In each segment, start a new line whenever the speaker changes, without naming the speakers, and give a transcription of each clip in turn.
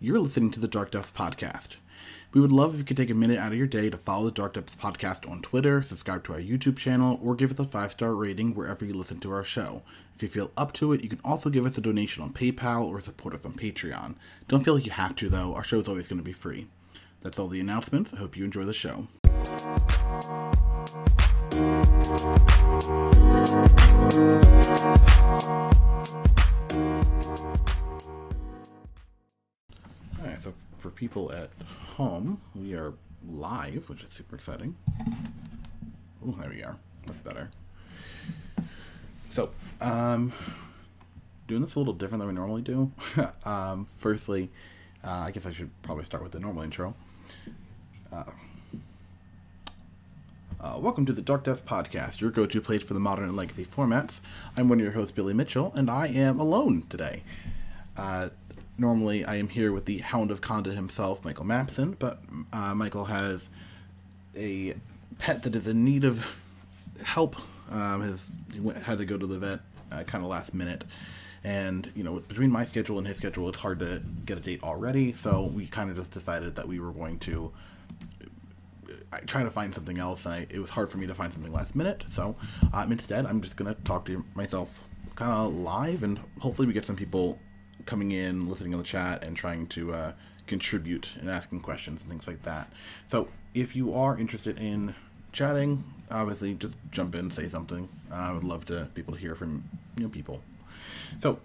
You're listening to the Dark Depths Podcast. We would love if you could take a minute out of your day to follow the Dark Depths Podcast on Twitter, subscribe to our YouTube channel, or give us a five star rating wherever you listen to our show. If you feel up to it, you can also give us a donation on PayPal or support us on Patreon. Don't feel like you have to, though, our show is always going to be free. That's all the announcements. I hope you enjoy the show. For people at home, we are live, which is super exciting. Oh, there we are. Much better. So, um, doing this a little different than we normally do. um, firstly, uh, I guess I should probably start with the normal intro. Uh, uh, welcome to the Dark Depths Podcast, your go to place for the modern and legacy formats. I'm one of your hosts, Billy Mitchell, and I am alone today. Uh, normally, I am here with the Hound of Conda himself, Michael Mapson, but uh, Michael has a pet that is in need of help. Um, he went, had to go to the vet uh, kind of last minute. And, you know, between my schedule and his schedule, it's hard to get a date already. So we kind of just decided that we were going to I try to find something else, and I, it was hard for me to find something last minute. So um, instead, I'm just gonna talk to myself kind of live, and hopefully, we get some people coming in, listening on the chat, and trying to uh, contribute and asking questions and things like that. So if you are interested in chatting, obviously, just jump in, say something. I would love to people to hear from you know people. So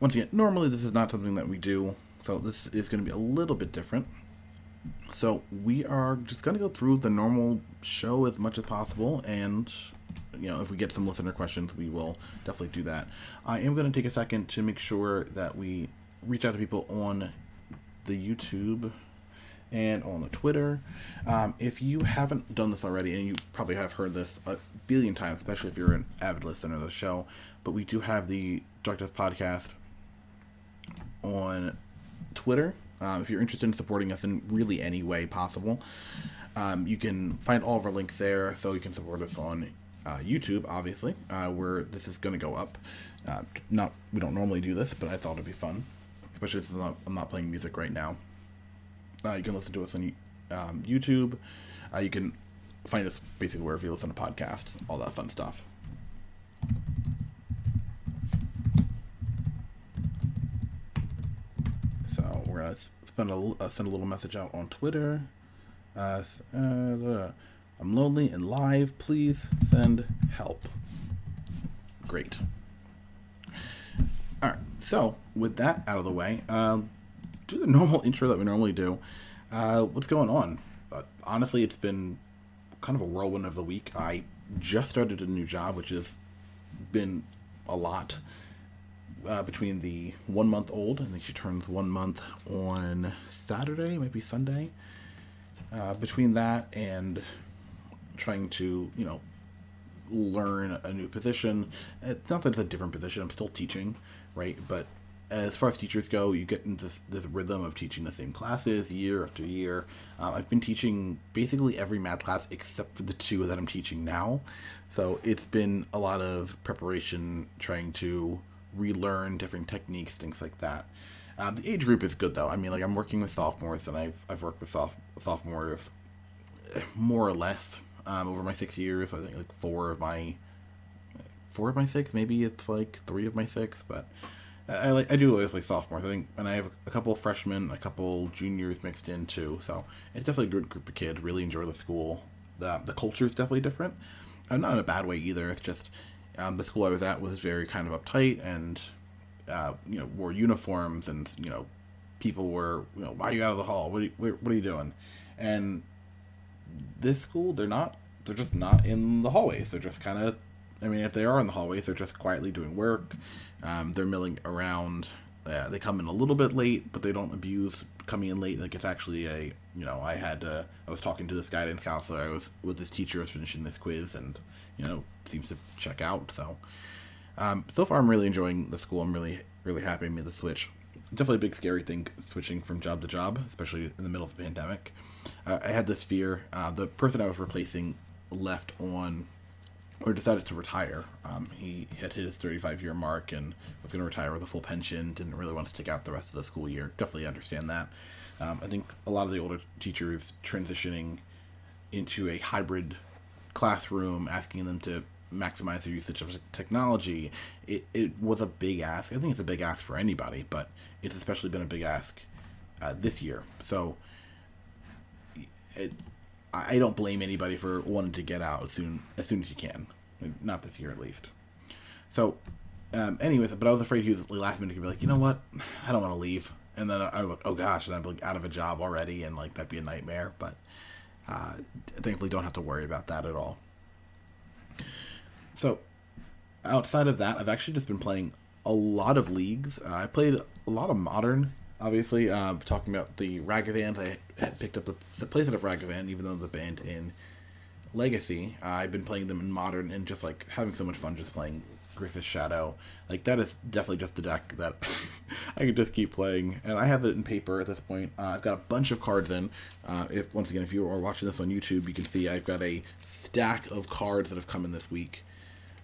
once again, normally this is not something that we do, so this is going to be a little bit different. So we are just going to go through the normal show as much as possible, and you know, if we get some listener questions, we will definitely do that. I am going to take a second to make sure that we reach out to people on the YouTube and on the Twitter. Um, if you haven't done this already, and you probably have heard this a billion times, especially if you're an avid listener of the show, but we do have the Dark Depths podcast on Twitter um, if you're interested in supporting us in really any way possible, um, you can find all of our links there. So you can support us on uh, YouTube, obviously, uh, where this is going to go up. Uh, not we don't normally do this, but I thought it'd be fun, especially since I'm not, I'm not playing music right now. Uh, you can listen to us on um, YouTube. Uh, you can find us basically wherever you listen to podcasts, all that fun stuff. So we're gonna spend a, uh, send a little message out on Twitter. Uh, uh, I'm lonely and live. Please send help. Great. All right. So with that out of the way, um, do the normal intro that we normally do. Uh, what's going on? Uh, honestly, it's been kind of a whirlwind of the week. I just started a new job, which has been a lot uh, between the one month old, I think she turns one month on Saturday, maybe Sunday. Uh, between that and trying to, you know, learn a new position, it's not that it's a different position, I'm still teaching, right? But as far as teachers go, you get into this, this rhythm of teaching the same classes year after year. Uh, I've been teaching basically every math class except for the two that I'm teaching now. So it's been a lot of preparation trying to relearn different techniques, things like that. Um, the age group is good though. I mean, like I'm working with sophomores, and I've I've worked with soph- sophomores eh, more or less um, over my six years. I think like four of my four of my six, maybe it's like three of my six, but I, like I do always like sophomores. I think, and I have a couple of freshmen, a couple juniors mixed in too. So it's definitely a good group of kids. Really enjoy the school. The the culture is definitely different. Uh, not in a bad way either. It's just um, the school I was at was very kind of uptight and, uh, you know, wore uniforms and, you know, people were, you know, why are you out of the hall? What are you, what are you doing? And this school, they're not, they're just not in the hallways. They're just kind of, I mean, if they are in the hallways, they're just quietly doing work. Um, they're milling around. Uh, they come in a little bit late, but they don't abuse coming in late. Like it's actually a, you know, I had, uh, I was talking to this guidance counselor. I was with this teacher. I was finishing this quiz, and you know, seems to check out. So, um, so far, I'm really enjoying the school. I'm really, really happy I made the switch. Definitely a big scary thing switching from job to job, especially in the middle of a pandemic. Uh, I had this fear. Uh, the person I was replacing left on or decided to retire. Um, he had hit his 35 year mark and was going to retire with a full pension. Didn't really want to stick out the rest of the school year. Definitely understand that. Um, I think a lot of the older teachers transitioning into a hybrid classroom, asking them to maximize their usage of technology, it, it was a big ask. I think it's a big ask for anybody, but it's especially been a big ask uh, this year. So it, I don't blame anybody for wanting to get out as soon as soon as you can. Not this year, at least. So, um, anyways, but I was afraid he was last minute could be like, you know what, I don't want to leave. And then I like, oh gosh, and I'm like out of a job already, and like that'd be a nightmare. But uh, thankfully, don't have to worry about that at all. So, outside of that, I've actually just been playing a lot of leagues. Uh, I played a lot of modern obviously. Um, talking about the Ragavan, I had picked up the, the playset of Ragavan, even though the banned in Legacy. Uh, I've been playing them in Modern and just like having so much fun just playing Grixis Shadow. Like that is definitely just the deck that I could just keep playing, and I have it in paper at this point. Uh, I've got a bunch of cards in. Uh, if once again, if you are watching this on YouTube, you can see I've got a stack of cards that have come in this week.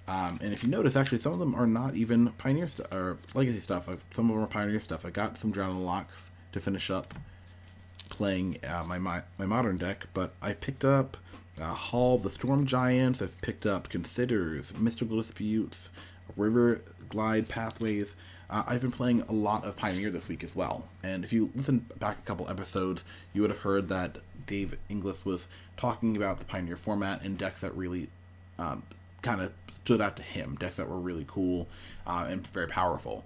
Um, and if you notice, actually, some of them are not even Pioneer stuff or Legacy stuff. I've, some of them are Pioneer stuff. I got some Drowning Locks to finish up playing uh, my, my my modern deck, but I picked up uh, Hall of the Storm Giants. I've picked up Considers, Mystical Disputes, River Glide Pathways. Uh, I've been playing a lot of Pioneer this week as well. And if you listen back a couple episodes, you would have heard that Dave Inglis was talking about the Pioneer format and decks that really um, kind of stood out to him. Decks that were really cool uh, and very powerful.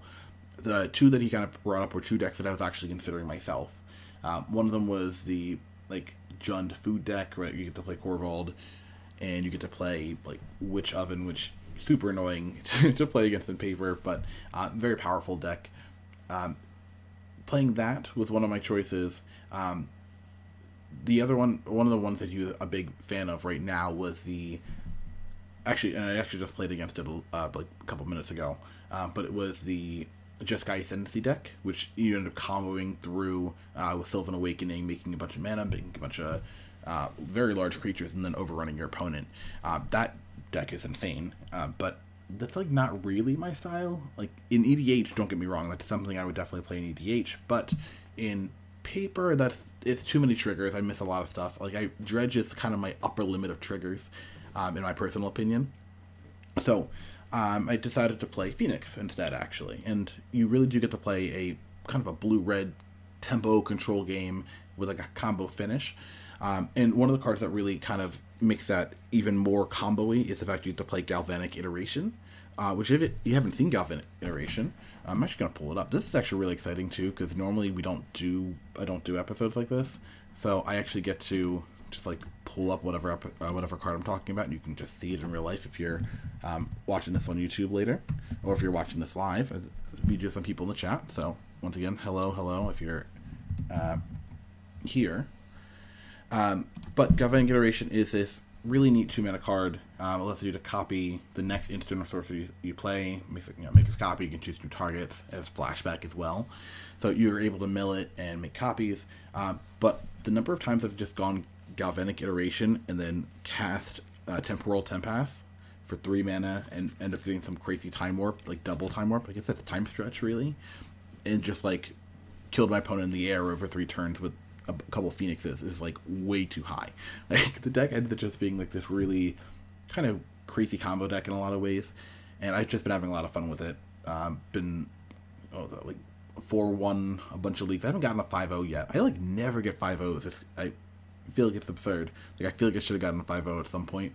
The two that he kind of brought up were two decks that I was actually considering myself. Um, one of them was the like Jund food deck, right? You get to play Korvold, and you get to play like Witch Oven, which super annoying to play against in paper, but uh, very powerful deck. Um, playing that was one of my choices. Um, the other one, one of the ones that he was a big fan of right now was the actually, and I actually just played against it uh, like a couple minutes ago. Uh, but it was the Jeskai Ascendancy deck, which you end up comboing through uh, with Sylvan Awakening, making a bunch of mana, making a bunch of uh, very large creatures, and then overrunning your opponent. Uh, that deck is insane, uh, but that's like not really my style. Like in EDH, don't get me wrong, that's something I would definitely play in EDH, but in paper, that's it's too many triggers. I miss a lot of stuff. Like I dredge is kind of my upper limit of triggers um, in my personal opinion. So um, I decided to play Phoenix instead, actually. And you really do get to play a kind of a blue red tempo control game with like a combo finish. Um, and one of the cards that really kind of makes that even more combo is the fact you get to play Galvanic Iteration, uh, which if it, you haven't seen Galvanic Iteration, I'm actually gonna pull it up. This is actually really exciting too because normally we don't do I don't do episodes like this, so I actually get to just like pull up whatever uh, whatever card I'm talking about, and you can just see it in real life if you're um, watching this on YouTube later, or if you're watching this live. We do some people in the chat, so once again, hello, hello, if you're uh, here. Um, but Galvanic Iteration is this really neat two mana card. Um, allows you to copy the next instant or sorcery you, play. Makes it, you know, makes a copy. You can choose new targets as flashback as well. So you're able to mill it and make copies. Um, but the number of times I've just gone Galvanic Iteration and then cast uh, Temporal Trespass for three mana and end up getting some crazy time warp, like double time warp. I guess that's time stretch, really. And just like killed my opponent in the air over three turns with a couple phoenixes is like way too high. Like the deck ended up just being like this really kind of crazy combo deck in a lot of ways, and I've just been having a lot of fun with it. Um, been oh, like four one a bunch of leagues. I haven't gotten a 5-0 yet. I like never get 5-0s. It's, I feel like it's absurd. Like I feel like I should have gotten a 5-0 at some point.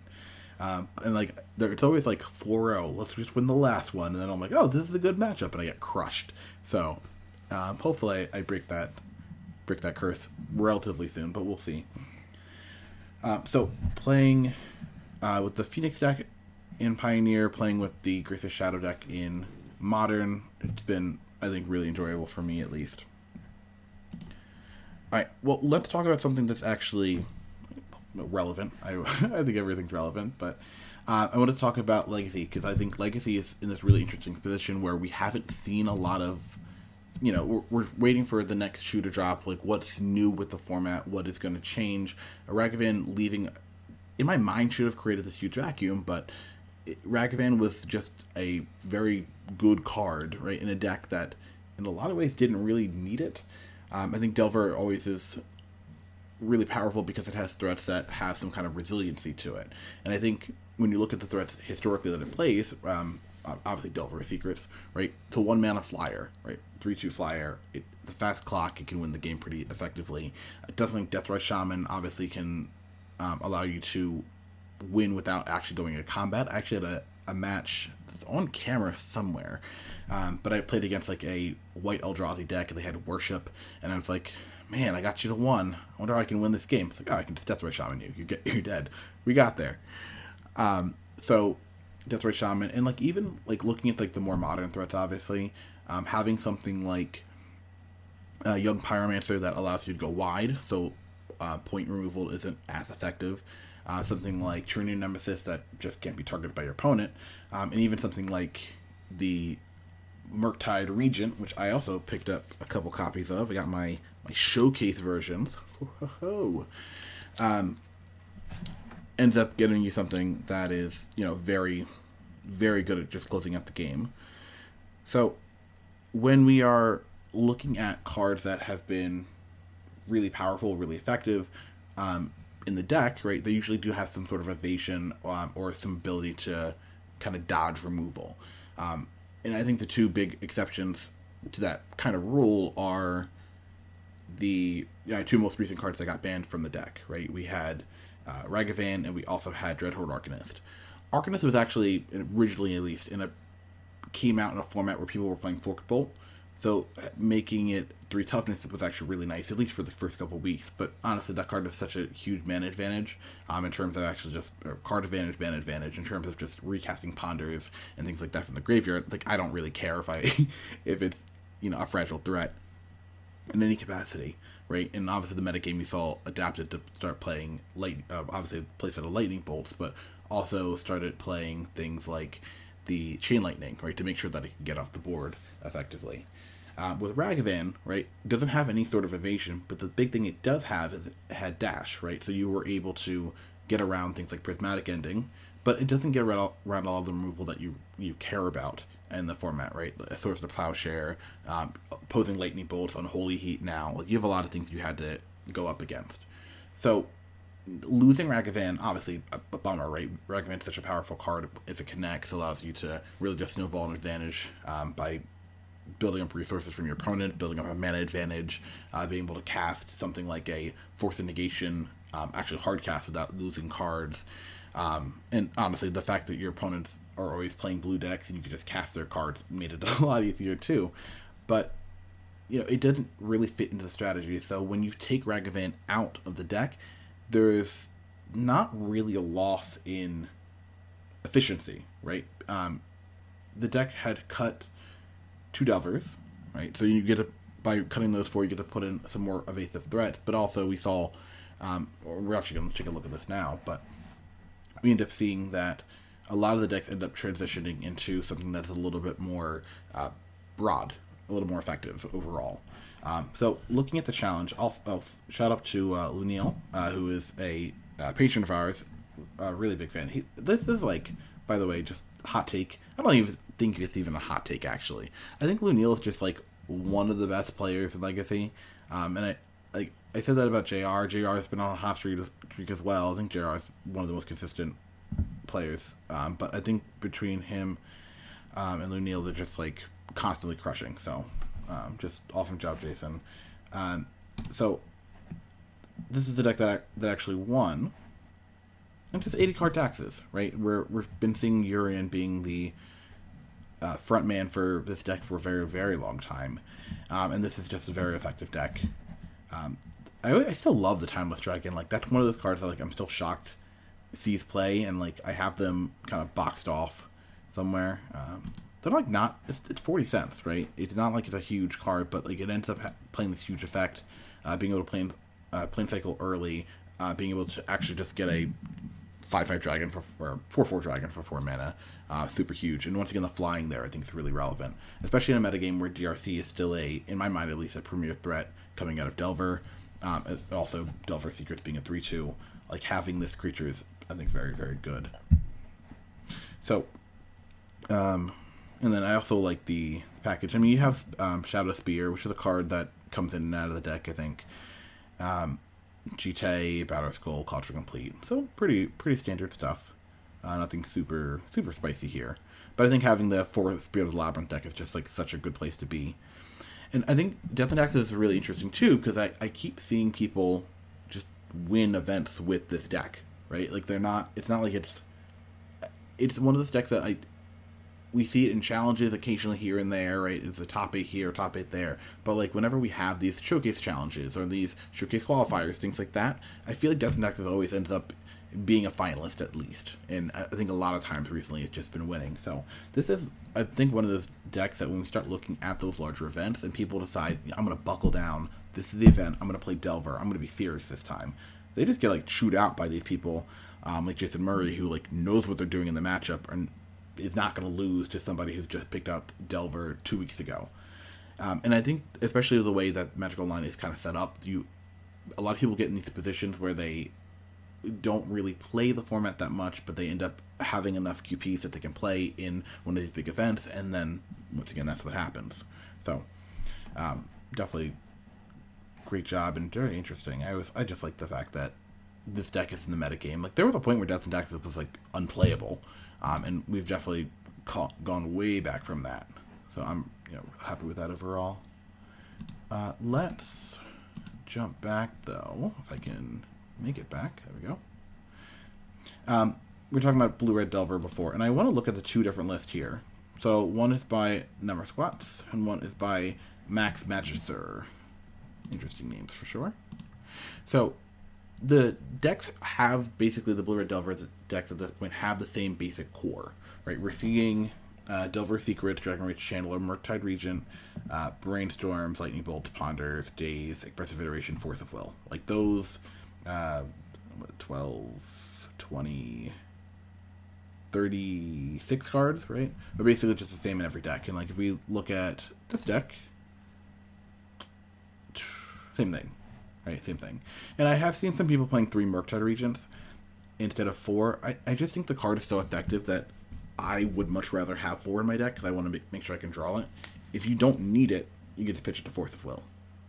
Um, and like there, it's always like 4-0. Let's just win the last one, and then I'm like, oh, this is a good matchup, and I get crushed. So um, hopefully I, I, break that break that curse relatively soon, but we'll see. Uh, so playing uh, with the Phoenix deck in Pioneer, playing with the Grixis Shadow deck in Modern, it's been I think really enjoyable for me at least. All right. Well, let's talk about something that's actually relevant. I, I think everything's relevant, but uh, I want to talk about Legacy because I think Legacy is in this really interesting position where we haven't seen a lot of, you know, we're, we're waiting for the next shoe to drop. Like, what's new with the format? What is going to change? Ragavan leaving, in my mind, should have created this huge vacuum, but Ragavan was just a very good card, right, in a deck that, in a lot of ways, didn't really need it. Um, I think Delver always is really powerful because it has threats that have some kind of resiliency to it. And I think when you look at the threats historically that it plays, um, obviously Delver Secrets, right? To one mana flyer, right? Three two flyer. It, the fast clock. It can win the game pretty effectively. Definitely Deathrite Shaman obviously can um, allow you to win without actually going into combat. I actually had a, a match on camera somewhere, um, but I played against like a white Eldrazi deck and they had worship, and I was like, man, I got you to one. I wonder how I can win this game. It's like, oh, I can just Deathrite Shaman you. You get, you're dead. We got there. Um, so Deathrite Shaman, and like even like looking at like the more modern threats, obviously, um, having something like a Young Pyromancer that allows you to go wide, so uh, point removal isn't as effective. Uh, something like True-Name Nemesis that just can't be targeted by your opponent, um, and even something like the Murktide Regent, which I also picked up a couple copies of. I got my my showcase versions. Ho ho ho um, ends up getting you something that is you know very very good at just closing out the game. So when we are looking at cards that have been really powerful, really effective um, in the deck, right? They usually do have some sort of evasion um, or some ability to kind of dodge removal. Um, and I think the two big exceptions to that kind of rule are the you know, two most recent cards that got banned from the deck, right? We had uh, Ragavan and we also had Dreadhorde Arcanist. Arcanist was actually originally, at least, in a came out in a format where people were playing Forked Bolt, so making it three toughness was actually really nice, at least for the first couple weeks. But honestly, that card is such a huge mana advantage um, in terms of actually just card advantage, mana advantage in terms of just recasting ponders and things like that from the graveyard. Like I don't really care if I if it's you know a fragile threat in any capacity, right? And obviously the metagame you saw adapted to start playing light, uh, obviously place out of lightning bolts, but also started playing things like the chain lightning, right, to make sure that it can get off the board effectively. Uh, with Ragavan, right, doesn't have any sort of evasion, but the big thing it does have is it had dash, right? So you were able to get around things like prismatic ending, but it doesn't get around, all the removal that you you care about in the format, right? A source of the plowshare, um, opposing lightning bolts, unholy heat. Now, like you have a lot of things you had to go up against. So losing Ragavan, obviously a, a bummer, right? Ragavan's such a powerful card. If it connects, allows you to really just snowball an advantage um, by building up resources from your opponent, building up a mana advantage, uh, being able to cast something like a Force of Negation, um, actually hard cast without losing cards. Um, and honestly, the fact that your opponents are always playing blue decks and you can just cast their cards made it a lot easier too. But you know, it doesn't really fit into the strategy. So when you take Ragavan out of the deck, there's not really a loss in efficiency, right? Um, the deck had cut two Delvers, right? So you get to by cutting those four, you get to put in some more evasive threats. But also, we saw, um, we're actually going to take a look at this now, but we end up seeing that a lot of the decks end up transitioning into something that's a little bit more uh, broad, a little more effective overall. Um, so looking at the challenge, I'll, I'll shout out to uh, Lunil, uh, who is a uh, patron of ours, a really big fan. He, this is like, by the way, just hot take. I don't even think it's even a hot take actually. I think Lunil is just like one of the best players in Legacy, um, and I like I said that about Jr. Jr. has been on a hot streak, as well. I think Jr. is one of the most consistent players, um, but I think between him um, and Lunil, they're just like constantly crushing. So um, just awesome job, Jason. Um, so this is the deck that I, that actually won. And just 80 card taxes, right? We're, we've been seeing Urian being the uh, front man for this deck for a very, very long time. Um, and this is just a very effective deck. Um, I, I still love the Timeless Dragon. Like, that's one of those cards that like I'm still shocked sees play, and like I have them kind of boxed off somewhere. Um, they're like not it's, it's 40 cents right it's not like it's a huge card but like it ends up ha- playing this huge effect uh, being able to play uh, plainscycle early uh, being able to actually just get a 5-5 dragon for or 4-4 dragon for 4 mana uh, super huge and once again the flying there i think is really relevant especially in a metagame where drc is still a in my mind at least a premier threat coming out of delver um, also delver secrets being a 3-2 like having this creature is i think very very good So, um, and then I also like the package. I mean, you have um, Shadowspear, which is a card that comes in and out of the deck. I think. Um, Jitte, Battle Skull, Kaldra Compleat. So pretty pretty standard stuff. Uh, nothing super super spicy here. But I think having the four Spirit of the Labyrinth deck is just like such a good place to be. And I think Death and Taxes is really interesting too because I, I keep seeing people just win events with this deck, right? Like they're not. It's not like it's. It's one of those decks that I we see it in challenges occasionally here and there, right? It's a top eight here, top eight there. But like whenever we have these showcase challenges or these showcase qualifiers, things like that, I feel like Death and Taxes always ends up being a finalist at least. And I think a lot of times recently it's just been winning. So this is, I think, one of those decks that when we start looking at those larger events and people decide, I'm going to buckle down, this is the event, I'm going to play Delver, I'm going to be serious this time. They just get like chewed out by these people, um, like Jason Murray, who like knows what they're doing in the matchup and is not going to lose to somebody who's just picked up Delver two weeks ago. Um, and I think, especially the way that Magic Online is kind of set up, you a lot of people get in these positions where they don't really play the format that much, but they end up having enough QPs that they can play in one of these big events, and then once again, that's what happens. So, um, definitely great job and very interesting. I was I just like the fact that this deck is in the meta game. Like there was a point where Death and Taxes was like unplayable, um, and we've definitely gone way back from that. So I'm you know happy with that overall. Uh, let's jump back though, if I can make it back. There we go. Um, we are talking about Blue Red Delver before, and I want to look at the two different lists here. So one is by Number Squats, and one is by Max Magister. Interesting names for sure. So the decks have basically the Blue Red Delver decks at this point have the same basic core, right? We're seeing uh, Delver Secret, Dragon Rage Channeler, Murktide Regent, uh, Brainstorms, Lightning Bolt, Ponders, Daze, Expressive Iteration, Force of Will. Like those uh, 12, 20, 36 cards, right? But basically just the same in every deck. And like if we look at this deck, same thing, right? Same thing. And I have seen some people playing three Murktide Regents instead of four. I, I just think the card is so effective that I would much rather have four in my deck because I want to make, make sure I can draw it. If you don't need it, you get to pitch it to Force of Will,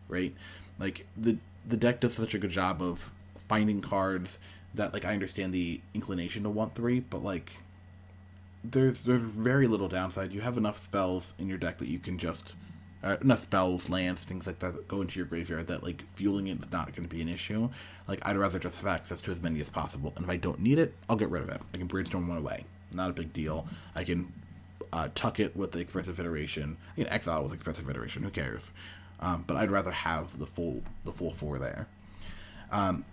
right? Like the the deck does such a good job of finding cards that like I understand the inclination to want three, but like there's there's very little downside. You have enough spells in your deck that you can just uh, enough spells, lands, things like that, go into your graveyard that like fueling it is not going to be an issue. Like I'd rather just have access to as many as possible, and if I don't need it, I'll get rid of it. I can brainstorm one away. Not a big deal. I can uh, tuck it with the expressive iteration. I can exile with expressive iteration. Who cares? Um, but I'd rather have the full the full four there. Um,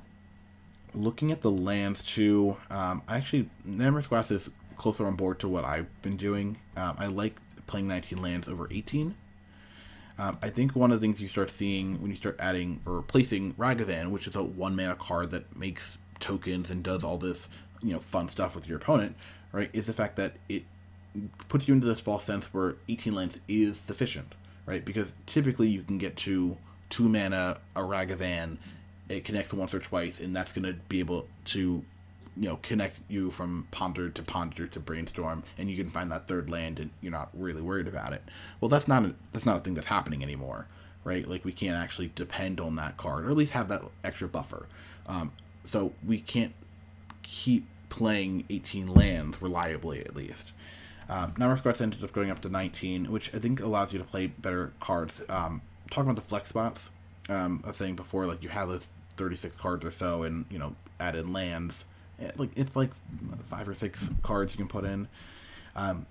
looking at the lands too, um, I actually Namorous Glass is closer on board to what I've been doing. Um, I like playing 19 lands over 18. Um, I think one of the things you start seeing when you start adding or replacing Ragavan, which is a one mana card that makes tokens and does all this you know fun stuff with your opponent, right, is the fact that it puts you into this false sense where 18 lands is sufficient, right? Because typically you can get to two mana a Ragavan it connects once or twice, and that's going to be able to, you know, connect you from ponder to ponder to brainstorm, and you can find that third land, and you're not really worried about it. Well, that's not a, that's not a thing that's happening anymore, right? Like we can't actually depend on that card, or at least have that extra buffer. Um, so we can't keep playing 18 lands reliably, at least. Um, Number Squats ended up going up to 19, which I think allows you to play better cards. Um, talking about the flex spots, um, I was saying before, like you have those 36 cards or so and, you know, add in lands. Eh, like It's like five or six cards you can put in. Um,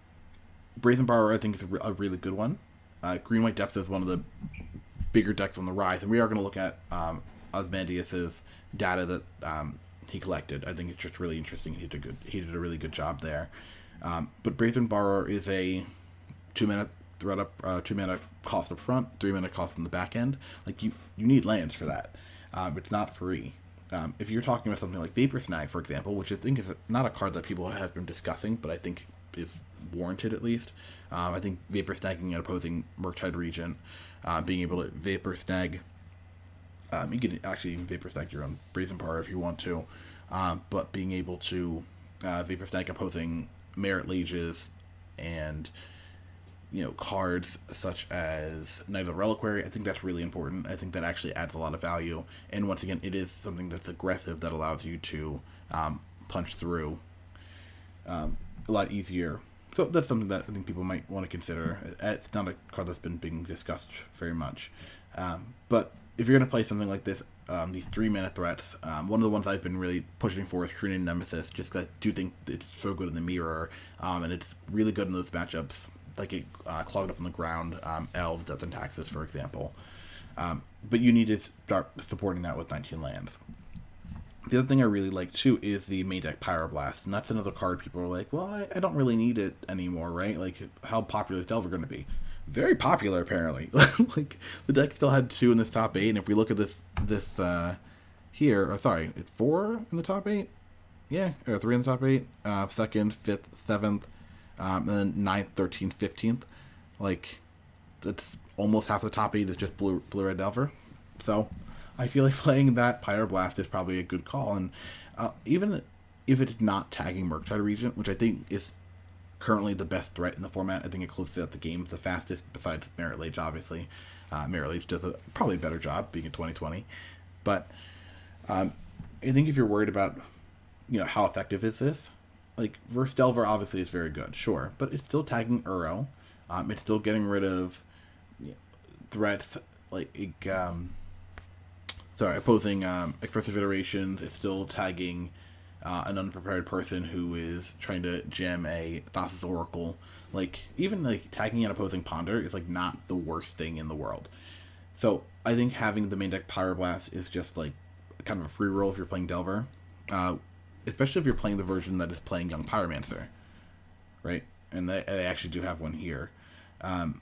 Brazen Borrower, I think, is a, re- a really good one. Uh, Green White Depth is one of the bigger decks on the rise, and we are going to look at um, Ozymandias's data that um, he collected. I think it's just really interesting. He did a good, he did a really good job there. Um, but Brazen Borrower is a two minute threat up, uh, two mana cost up front, three mana cost on the back end. Like you, you need lands for that. Um, it's not free. Um, if you're talking about something like Vapor Snag, for example, which I think is not a card that people have been discussing, but I think is warranted at least. Um, I think Vapor Snagging and opposing Murktide Regent, uh, being able to Vapor Snag, um, you can actually even Vapor Snag your own Brazen Borrower if you want to, um, but being able to uh, Vapor Snag opposing Marit Lages and you know cards such as Knight of the Reliquary. I think that's really important. I think that actually adds a lot of value. And once again, it is something that's aggressive that allows you to um, punch through um, a lot easier. So that's something that I think people might want to consider. It's not a card that's been being discussed very much. Um, but if you're going to play something like this, um, these three mana threats, um, one of the ones I've been really pushing for is True-Name Nemesis, just because I do think it's so good in the mirror, um, and it's really good in those matchups like it uh, clogged up on the ground, um, elves, death and taxes, for example. Um, but you need to start supporting that with 19 lands. The other thing I really like too is the main deck Pyroblast, and that's another card people are like, well, I, I don't really need it anymore, right? Like, how popular is Delver going to be? Very popular, apparently. like, the deck still had two in this top eight, and if we look at this this uh, here, or sorry, four in the top eight, yeah, or three in the top eight, uh, second, fifth, seventh, um, and then 9th, 13th, 15th. Like, that's almost half the top eight is just blue, blue red delver. So, I feel like playing that Pyroblast is probably a good call. And uh, even if it's not tagging Murktide Regent, which I think is currently the best threat in the format, I think it closes out the game the fastest, besides Marit Lage, obviously. Uh, Marit Lage does a probably a better job being in 2020. But um, I think if you're worried about, you know, how effective is this, like verse Delver obviously is very good, sure, but it's still tagging Uro. Um, it's still getting rid of you know, threats like um, sorry, opposing um, expressive iterations. It's still tagging uh, an unprepared person who is trying to jam a Thassa's Oracle. Like even like tagging an opposing Ponder is like not the worst thing in the world. So I think having the main deck Pyroblast is just like kind of a free roll if you're playing Delver. Uh, especially if you're playing the version that is playing Young Pyromancer, right? And they, they actually do have one here. Um,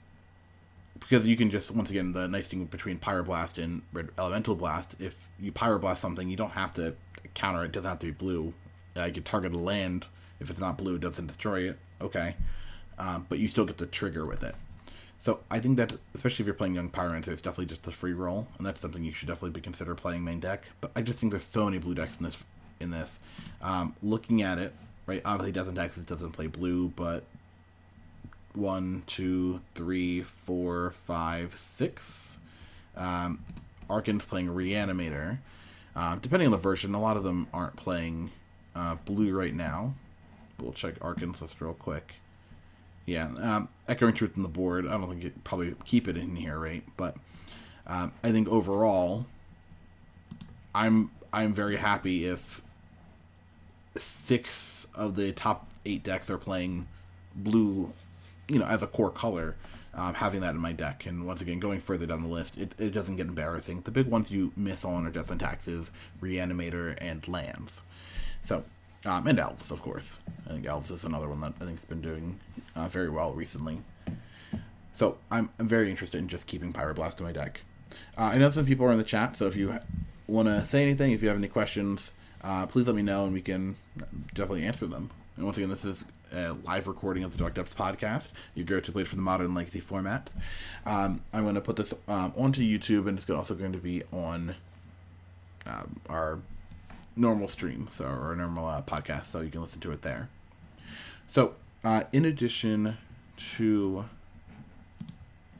because you can just, once again, the nice thing between Pyroblast and Red Elemental Blast, if you Pyroblast something, you don't have to counter it, it doesn't have to be blue. Uh, you can target a land, if it's not blue, it doesn't destroy it, okay. Um, but you still get the trigger with it. So I think that, especially if you're playing Young Pyromancer, it's definitely just a free roll, and that's something you should definitely be consider playing main deck. But I just think there's so many blue decks in this in this. Um, looking at it, right? Obviously, Death and Taxes doesn't play blue, but one, two, three, four, five, six. Um, Arkin's playing Reanimator. Uh, depending on the version, a lot of them aren't playing uh, blue right now. We'll check Arkin's list real quick. Yeah, um, Echoing Truth on the board. I don't think it probably keep it in here, right? But um, I think overall, I'm I'm very happy if six of the top eight decks are playing blue, you know, as a core color. Um, having that in my deck, and once again, going further down the list, it, it doesn't get embarrassing. The big ones you miss on are Death and Taxes, Reanimator, and Lands. So, um, and Elves, of course. I think Elves is another one that I think's been doing uh, very well recently. So, I'm, I'm very interested in just keeping Pyroblast in my deck. Uh, I know some people are in the chat, so if you want to say anything, if you have any questions, uh, please let me know and we can definitely answer them. And once again, this is a live recording of the Dark Depths podcast. You go to play for the modern legacy format. Um, I'm going to put this um, onto YouTube, and it's also going to be on uh, our normal stream, so our normal uh, podcast, so you can listen to it there. So, uh, in addition to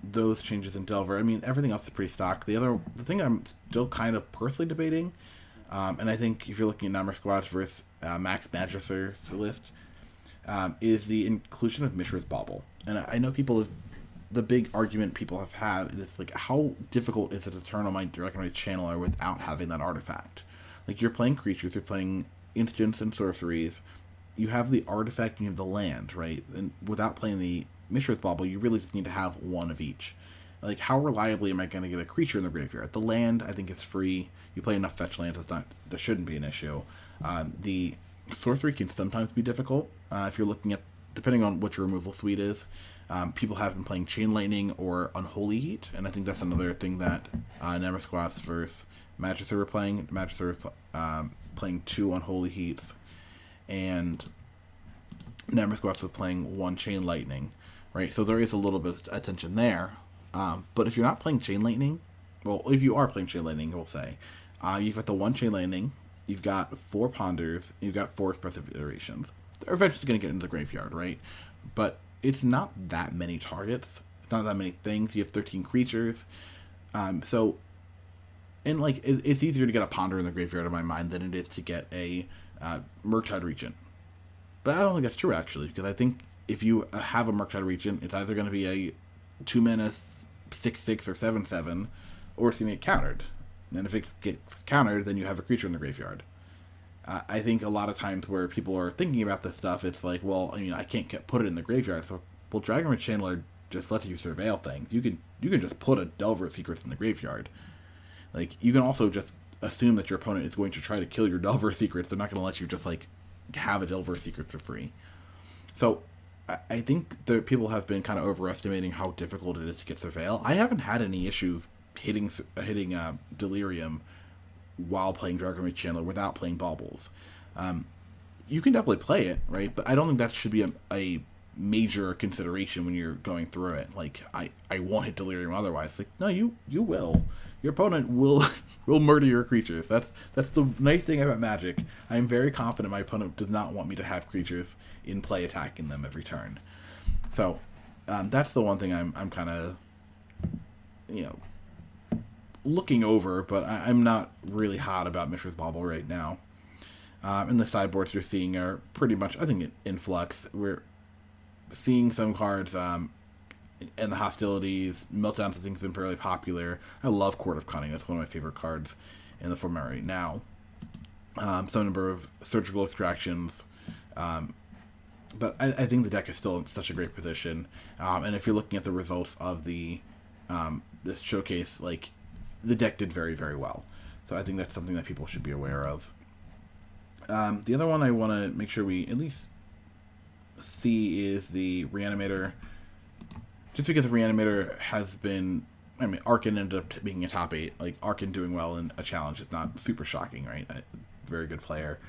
those changes in Delver, I mean everything else is pretty stock. The other, the thing I'm still kind of personally debating um, and I think if you're looking at Namor Squads versus uh, Max Magister list, um, is the inclusion of Mishra's Bauble. And I know people have, the big argument people have had is like, how difficult is it to turn on my direct my channeler without having that artifact? Like, you're playing creatures, you're playing instants and sorceries, you have the artifact and you have the land, right? And without playing the Mishra's Bauble, you really just need to have one of each. Like, how reliably am I going to get a creature in the graveyard? The land, I think, is free. You play enough fetch lands, it's not, that shouldn't be an issue. Um, the sorcery can sometimes be difficult uh, if you're looking at, depending on what your removal suite is. Um, people have been playing Chain Lightning or Unholy Heat, and I think that's another thing that uh, Namor versus Magister were playing. Magister um, playing two Unholy Heats, and Namor was playing one Chain Lightning, right? So there is a little bit of attention there. Um, but if you're not playing Chain Lightning, well, if you are playing Chain Lightning, we'll say, uh, you've got the one Chain Lightning, you've got four Ponders, you've got four Expressive Iterations. they're eventually going to get into the graveyard, right? But it's not that many targets. It's not that many things. You have 13 creatures. Um, so, and like, it, it's easier to get a Ponder in the graveyard in my mind than it is to get a uh, Murktide Regent. But I don't think that's true, actually, because I think if you have a Murktide Regent, it's either going to be a 2 mana 6 6 or 7 7, or it's to get countered. And if it gets countered, then you have a creature in the graveyard. Uh, I think a lot of times where people are thinking about this stuff, it's like, well, I mean, I can't put it in the graveyard. So, well, Dragonrage Channeler just lets you surveil things. You can you can just put a Delver of Secrets in the graveyard. Like you can also just assume that your opponent is going to try to kill your Delver Secrets. They're not going to let you just like have a Delver Secret for free. So I, think that people have been kind of overestimating how difficult it is to get surveil. I haven't had any issues hitting hitting uh, Delirium while playing Dragonrage Channeler without playing Baubles. Um, you can definitely play it, right? But I don't think that should be a, a major consideration when you're going through it. Like I, I won't hit delirium otherwise. Like no, you you will. Your opponent will will murder your creatures. That's that's the nice thing about Magic. I am very confident my opponent does not want me to have creatures in play attacking them every turn. So um, that's the one thing I'm I'm kind of you know looking over, but I, am not really hot about Mishra's Bauble right now. Um, and the sideboards you're seeing are pretty much, I think, in flux. We're seeing some cards um, in the hostilities. Meltdowns, I think, has been fairly popular. I love Court of Cunning. That's one of my favorite cards in the format right now. Um, some number of surgical extractions. Um, but I, I, think the deck is still in such a great position. Um, and if you're looking at the results of the um, this showcase, like the deck did very, very well. So I think that's something that people should be aware of. Um, the other one I want to make sure we at least see is the Reanimator. Just because the Reanimator has been, I mean, Arkin ended up being a top eight. Like Arkin doing well in a challenge is not super shocking, right? A very good player.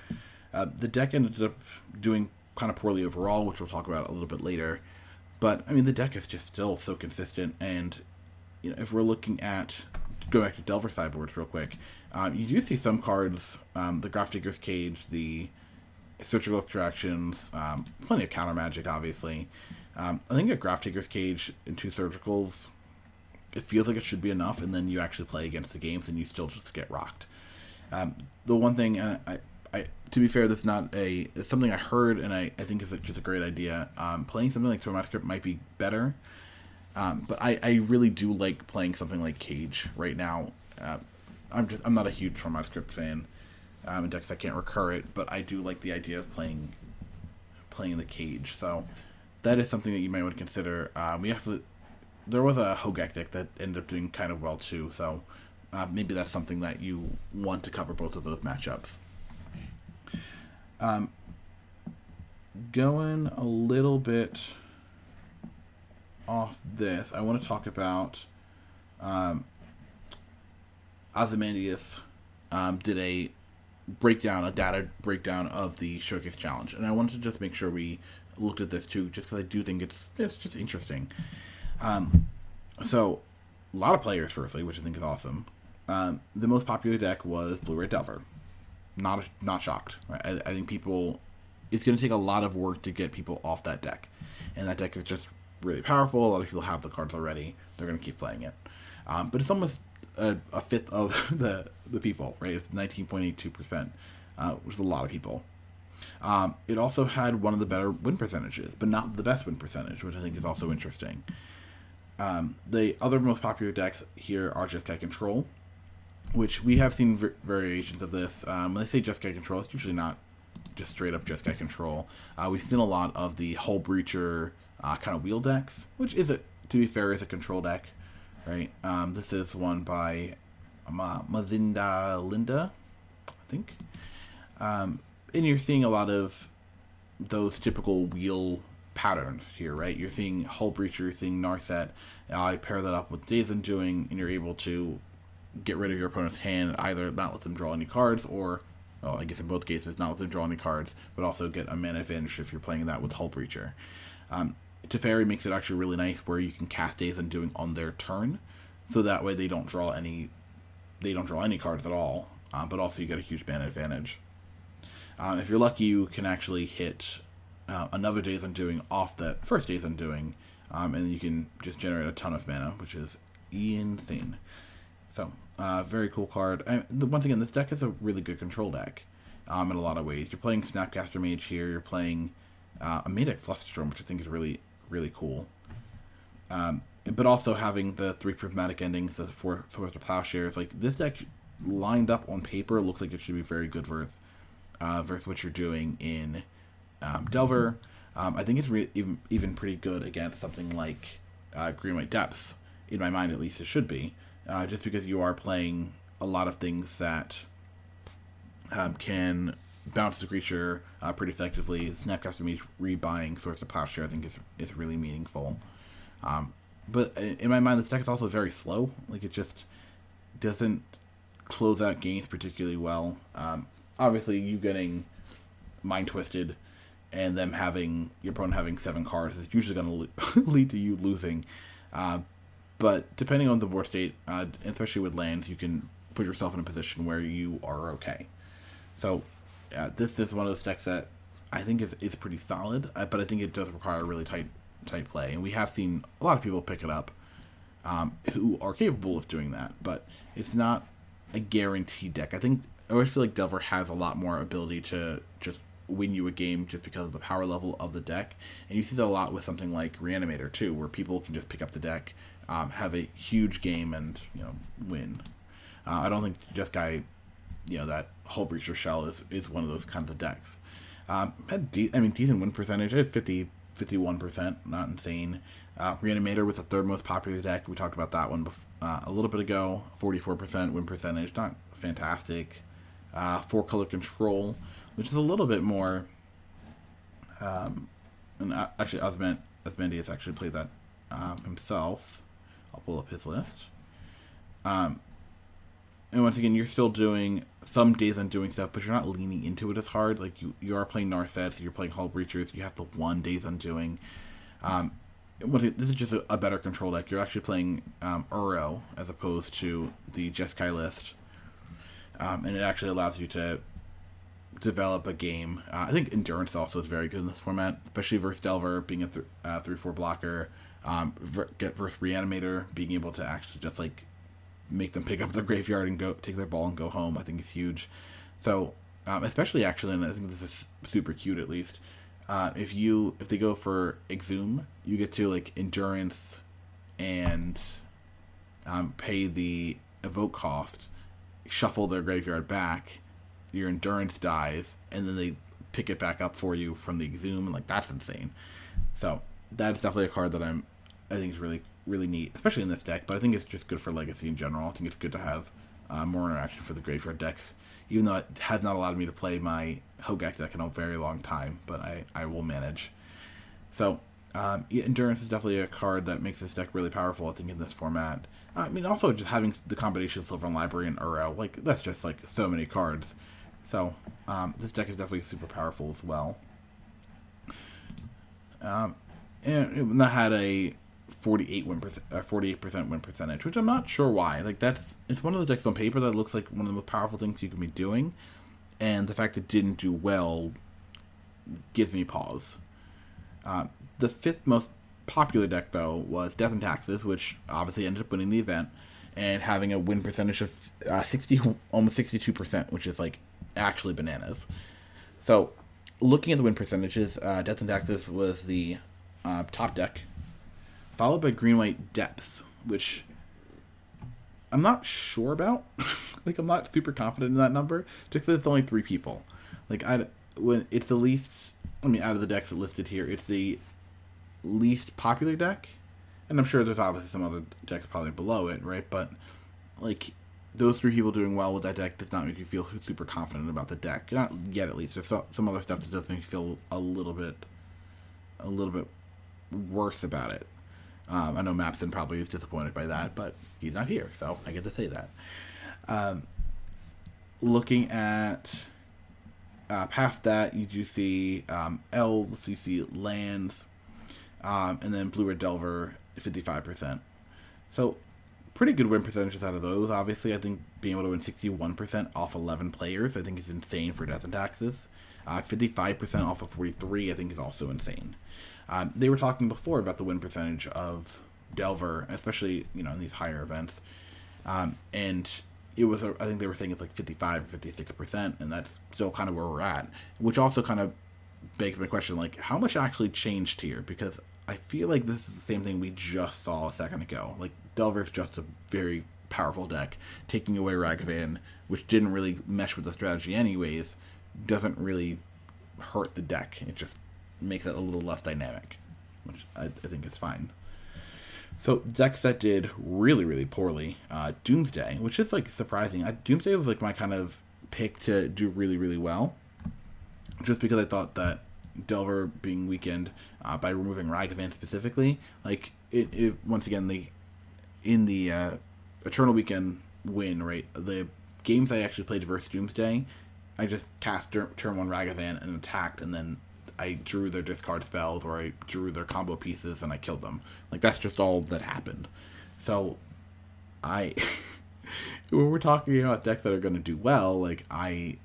Uh, the deck ended up doing kind of poorly overall, which we'll talk about a little bit later. But I mean, the deck is just still so consistent, and you know, if we're looking at go back to Delver sideboards real quick, um, you do see some cards, um, the Grafdigger's Cage, the Surgical Extractions, um, plenty of counter magic, obviously. Um, I think a Grafdigger's Cage and two Surgicals, it feels like it should be enough, and then you actually play against the games and you still just get rocked. Um, the one thing, uh, I, I, to be fair, that's not a it's something I heard and I, I think is just a great idea. Um, playing something like Tormod's Crypt might be better um, but I, I really do like playing something like Cage right now. Uh, I'm just I'm not a huge Tormod's Crypt fan. Um, in decks I can't recur it, but I do like the idea of playing playing the Cage. So that is something that you might want to consider. Um, we actually there was a Hogaak deck that ended up doing kind of well too. So uh, maybe that's something that you want to cover both of those matchups. Um, going a little bit off this, I want to talk about um, Ozymandias um, did a breakdown, a data breakdown of the Showcase Challenge, and I wanted to just make sure we looked at this too, just because I do think it's it's just interesting. Um, so, a lot of players, firstly, which I think is awesome. Um, the most popular deck was Blue Red Delver. Not not shocked. Right? I, I think people. It's going to take a lot of work to get people off that deck, and that deck is just really powerful. A lot of people have the cards already. They're going to keep playing it. Um, but it's almost a, a, fifth of the, the people, right? It's 19.82%, uh, which is a lot of people. Um, it also had one of the better win percentages, but not the best win percentage, which I think is also interesting. Um, the other most popular decks here are Jeskai Control, which we have seen v- variations of this. Um, when they say Jeskai Control, it's usually not just straight up Jeskai Control. Uh, we've seen a lot of the Hullbreacher uh, kind of wheel decks, which is a to be fair is a control deck, right? Um, this is one by Ma- Mazinda Linda, I think. Um, and you're seeing a lot of those typical wheel patterns here, right? You're seeing Hullbreacher, you're seeing Narset. I pair that up with Days doing, and you're able to get rid of your opponent's hand, either not let them draw any cards, or, well, I guess in both cases, not let them draw any cards, but also get a mana advantage if you're playing that with Hullbreacher. Um, Teferi makes it actually really nice where you can cast Days doing on their turn, so that way they don't draw any, they don't draw any cards at all. Uh, but also you get a huge mana advantage. Um, if you're lucky, you can actually hit uh, another Days Undoing off that first Days Undoing, um, and you can just generate a ton of mana, which is insane. So, uh, very cool card. And the, once again, this deck is a really good control deck um, in a lot of ways. You're playing Snapcaster Mage here. You're playing uh, a Made Flusterstorm, which I think is really, really cool. Um, but also having the three prismatic endings, the four Swords of Plowshares. Like, this deck lined up on paper looks like it should be very good versus, uh, versus what you're doing in um, Delver. Um, I think it's re- even, even pretty good against something like uh, Green White Depths. In my mind, at least, it should be. Uh, just because you are playing a lot of things that um, can bounce the creature uh, pretty effectively. Snapcaster Mage rebuying Swords of Plowshare, I think, is, is really meaningful. Um, but in my mind, this deck is also very slow. Like, it just doesn't close out games particularly well. Um, obviously, you getting Mind Twisted and them having your opponent having seven cards is usually going to lead to you losing. Uh, but depending on the board state, uh, especially with lands, you can put yourself in a position where you are okay. So uh, this is one of those decks that I think is, is pretty solid, uh, but I think it does require a really tight tight play, and we have seen a lot of people pick it up um, who are capable of doing that, but it's not a guaranteed deck. I think I always feel like Delver has a lot more ability to just win you a game just because of the power level of the deck, and you see that a lot with something like Reanimator too, where people can just pick up the deck, um, have a huge game, and you know win. Uh, I don't think just guy, you know that Hullbreacher Shell is, is one of those kinds of decks. Um, had de- I mean decent win percentage. I had 50 51%, not insane. Uh, Reanimator with the third most popular deck. We talked about that one bef- uh, a little bit ago. 44% win percentage, not fantastic. Uh, four color control, which is a little bit more. Um, and uh, actually, Osmand- Asmodeus actually played that um, himself. I'll pull up his list. Um, and once again, you're still doing some Day's Undoing stuff, but you're not leaning into it as hard. Like you, you are playing Narsets, you're playing Hullbreachers, you have the one Day's Undoing. Um, again, this is just a, a, better control deck. You're actually playing um, Uro as opposed to the Jeskai list, um, and it actually allows you to develop a game. Uh, I think Endurance also is very good in this format, especially versus Delver being a th- uh, three four blocker. Um, ver- get versus Reanimator being able to actually just like make them pick up their graveyard and go take their ball and go home. I think is huge. So um, especially actually, and I think this is super cute at least. Uh, if you if they go for Exhume, you get to like endurance and um, pay the evoke cost, shuffle their graveyard back, your endurance dies, and then they pick it back up for you from the exhume, and like that's insane. So that's definitely a card that I'm I think is really really neat, especially in this deck. But I think it's just good for Legacy in general. I think it's good to have uh, more interaction for the graveyard decks, even though it has not allowed me to play my Hogaak deck in a very long time. But I I will manage. So um, endurance is definitely a card that makes this deck really powerful. I think in this format. I mean, also just having the combination of Sylvan Library and Uro, like that's just like so many cards. So um, this deck is definitely super powerful as well. Um, and that had a 48 win percent, uh, 48% win percentage, which I'm not sure why. Like that's it's one of the decks on paper that looks like one of the most powerful things you can be doing, and the fact it didn't do well gives me pause. Uh, the fifth most popular deck though was Death and Taxes, which obviously ended up winning the event and having a win percentage of uh, 60 almost 62%, which is like actually bananas. So, looking at the win percentages, uh, Death and Taxes was the uh, top deck followed by green white depth, which I'm not sure about. like I'm not super confident in that number, just because it's only three people. Like I when it's the least. I mean, out of the decks listed here, it's the least popular deck, and I'm sure there's obviously some other decks probably below it, right? But like those three people doing well with that deck does not make you feel super confident about the deck. Not yet, at least. There's some other stuff that does make you feel a little bit, a little bit worse about it. Um, I know Mapson probably is disappointed by that, but he's not here, so I get to say that. Um, looking at uh, past that, you do see um, elves, you see lands, um, and then blue red delver, fifty five percent. So pretty good win percentages out of those. Obviously, I think being able to win 61% off 11 players, I think is insane for Death and Taxes. Uh, 55% off of 43, I think is also insane. Um, they were talking before about the win percentage of Delver, especially you know in these higher events, um, and it was I think they were saying it's like 55 or 56 percent, and that's still kind of where we're at, which also kind of begs my question like how much actually changed here because I feel like this is the same thing we just saw a second ago. Like Delver's just a very powerful deck, taking away Ragavan, which didn't really mesh with the strategy anyways, doesn't really hurt the deck. It just makes it a little less dynamic, which I, I think is fine. So decks that did really really poorly, uh, Doomsday, which is like surprising. I, Doomsday was like my kind of pick to do really really well, just because I thought that Delver being weakened uh, by removing Ragavan specifically, like it, it once again the in the uh, Eternal Weekend win right the games I actually played versus Doomsday, I just cast turn one Ragavan and attacked, and then I drew their discard spells or I drew their combo pieces and I killed them. Like that's just all that happened. So I when we're talking about decks that are going to do well, like I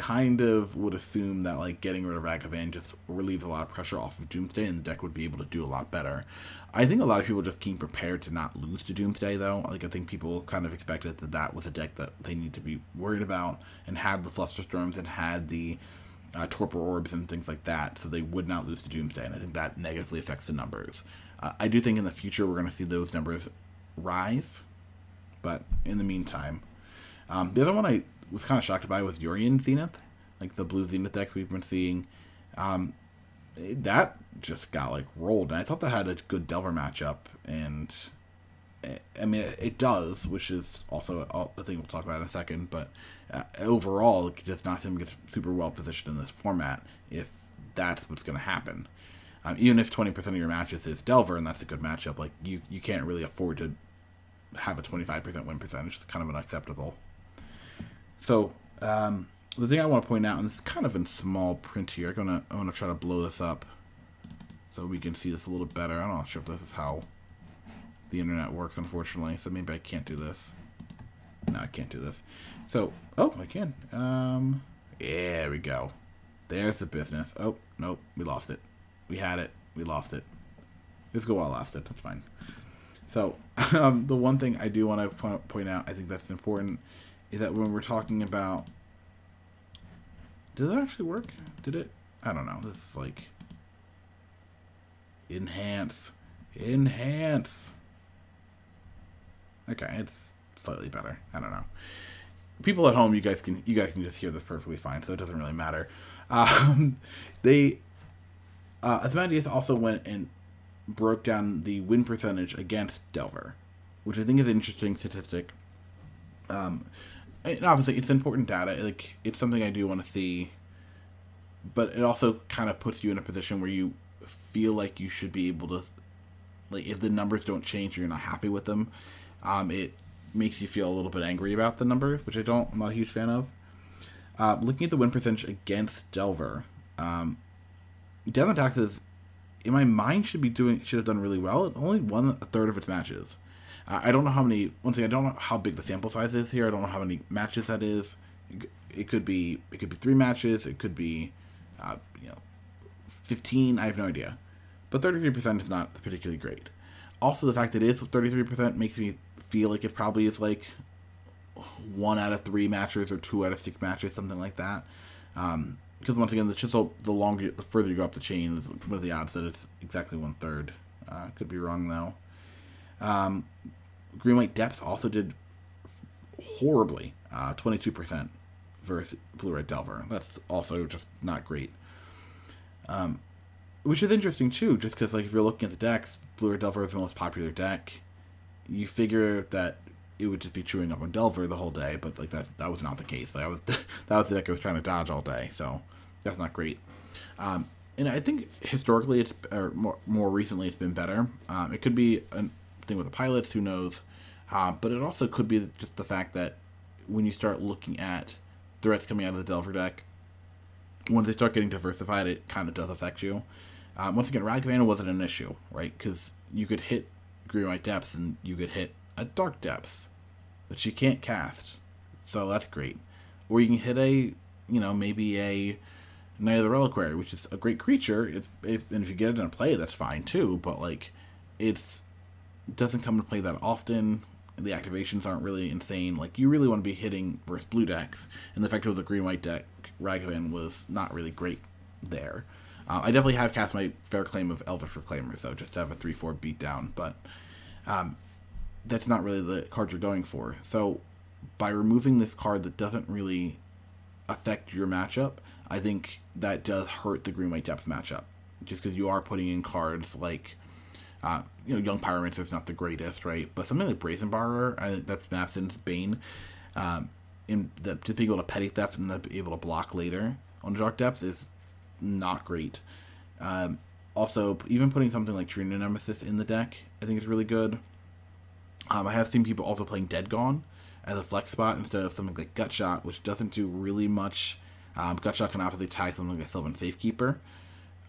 kind of would assume that like getting rid of Ragavan just relieves a lot of pressure off of Doomsday and the deck would be able to do a lot better. I think a lot of people just came prepared to not lose to Doomsday though. Like I think people kind of expected that that was a deck that they need to be worried about and had the Flusterstorms and had the uh, torpor orbs and things like that, so they would not lose to Doomsday, and I think that negatively affects the numbers. Uh, I do think in the future we're going to see those numbers rise, but in the meantime, um, the other one I was kind of shocked by was Yorion Zenith, like the blue Zenith decks we've been seeing. Um, that just got like rolled, and I thought that had a good Delver matchup, and I mean, it does, which is also a thing we'll talk about in a second. But uh, overall, it does not seem to get super well positioned in this format if that's what's going to happen. Um, even if 20% of your matches is Delver, and that's a good matchup, like you, you can't really afford to have a 25% win percentage. It's kind of unacceptable. So, um, the thing I want to point out, and it's kind of in small print here, I'm gonna I'm gonna try to blow this up so we can see this a little better. I'm not sure if this is how the internet works, unfortunately. So maybe I can't do this. No, I can't do this. So, oh, I can. Um, there we go. There's the business. Oh, nope, we lost it. We had it. We lost it. Let's go I lost it. That's fine. So, um, the one thing I do want to point out, I think that's important, that when we're talking about... Did that actually work? Did it? I don't know. This is like... Enhance. Enhance. Okay, it's slightly better. I don't know. People at home, you guys can you guys can just hear this perfectly fine, so it doesn't really matter. Um, they uh, Asmodeus also went and broke down the win percentage against Delver, which I think is an interesting statistic. Um, and obviously, it's important data. Like it's something I do want to see, but it also kind of puts you in a position where you feel like you should be able to, like, if the numbers don't change, or you're not happy with them um, it makes you feel a little bit angry about the numbers, which I don't. I'm not a huge fan of. Uh, looking at the win percentage against Delver, um, Death Taxes, in my mind, should be doing should have done really well. It only won a third of its matches. I don't know how many. Once again, I don't know how big the sample size is here. I don't know how many matches that is. It, could be it could be three matches. It could be, uh, you know, fifteen. I have no idea. But thirty three percent is not particularly great. Also, the fact that it is thirty three percent makes me feel like it probably is like one out of three matches or two out of six matches, something like that. Um, because once again, the chisel, the longer, the further you go up the chain, what are the odds that it's exactly one third? Uh, could be wrong though. Um, Green White Depths also did horribly, uh, twenty two percent versus Blue Red Delver. That's also just not great. Um, which is interesting too, just because like if you're looking at the decks, Blue Red Delver is the most popular deck you figure that it would just be chewing up on Delver the whole day, but like that that was not the case. That was that was the deck I was trying to dodge all day, so that's not great. Um, and I think historically, it's or more more recently, it's been better. Um, it could be a with the pilots, who knows? Uh, but it also could be just the fact that when you start looking at threats coming out of the Delver deck, once they start getting diversified, it kind of does affect you. Um, once again, Ragavan wasn't an issue, right? Because you could hit Green White Depths and you could hit a Dark Depths that she can't cast, so that's great. Or you can hit a, you know, maybe a Knight of the Reliquary, which is a great creature. It's if and if you get it in a play, that's fine too. But like, it's doesn't come into play that often. The activations aren't really insane. Like you really want to be hitting versus blue decks, and the fact of the green white deck Ragavan was not really great there. Uh, I definitely have cast my fair claim of Elvish Reclaimer, though, just to have a 3 4 beatdown, but um, that's not really the card you're going for. So, by removing this card that doesn't really affect your matchup, I think that does hurt the Green White Depth matchup. Just because you are putting in cards like, uh, you know, Young Pyromancer is not the greatest, right? But something like Brazen Borrower, I, that's Mapson's Bane, um, in the, just being able to petty theft and then be able to block later on Dark Depth is not great. Um, also, even putting something like True-Name Nemesis in the deck, I think is really good. Um, I have seen people also playing Dead Gone as a flex spot instead of something like Gutshot, which doesn't do really much. Um, Gutshot can obviously tie something like a Sylvan Safekeeper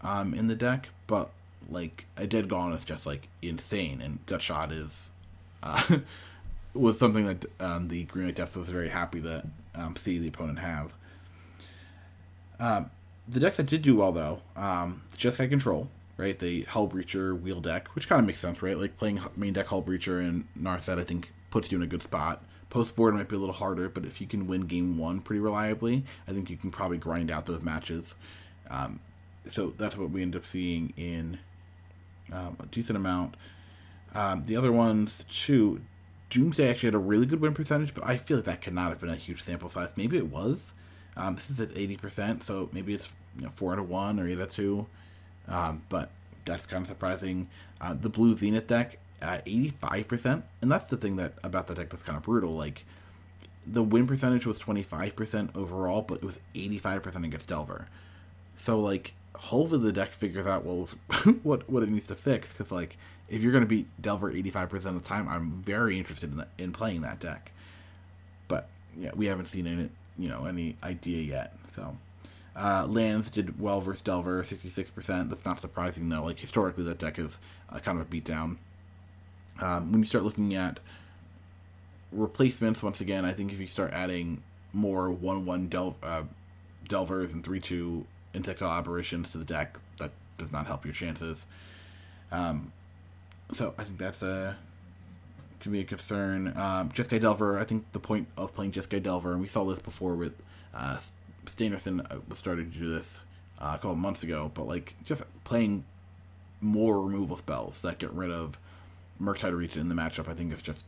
um, in the deck, but like a Dead Gone is just like insane, and Gutshot is uh, was something that um, the Green White Depth was very happy to um, see the opponent have. Um, the decks that did do well though, um, Jeskai Control, right? The Hullbreacher wheel deck, which kind of makes sense, right? Like playing main deck Hullbreacher and Narset, I think puts you in a good spot. Post board might be a little harder, but if you can win game one pretty reliably, I think you can probably grind out those matches. Um, so that's what we end up seeing in um, a decent amount. Um, the other ones, too, Doomsday actually had a really good win percentage, but I feel like that could not have been a huge sample size. Maybe it was. Um, this is at 80%, so maybe it's you know, 4 to 1 or 8 to 2. Um, but that's kind of surprising. Uh, the blue Zenith deck at 85%, and that's the thing that about the deck that's kind of brutal. Like, the win percentage was 25% overall, but it was 85% against Delver. So, like, hopefully the deck figures out well what what it needs to fix because like if you're going to beat Delver 85% of the time, I'm very interested in in playing that deck. But yeah, we haven't seen any you know any idea yet. So uh, lands did well versus Delver, 66%. That's not surprising though. Like historically, that deck is uh, kind of a beatdown. Um, when you start looking at replacements, once again, I think if you start adding more one-one Del- uh, Delvers and three-two Insectile Aberrations to the deck, that does not help your chances. Um, so I think that's a can be a concern. Um, Jeskai Delver, I think the point of playing Jeskai Delver, and we saw this before with uh, Stainerson uh, was starting to do this uh, a couple months ago, but like just playing more removal spells that get rid of Murktide Regent in the matchup, I think is just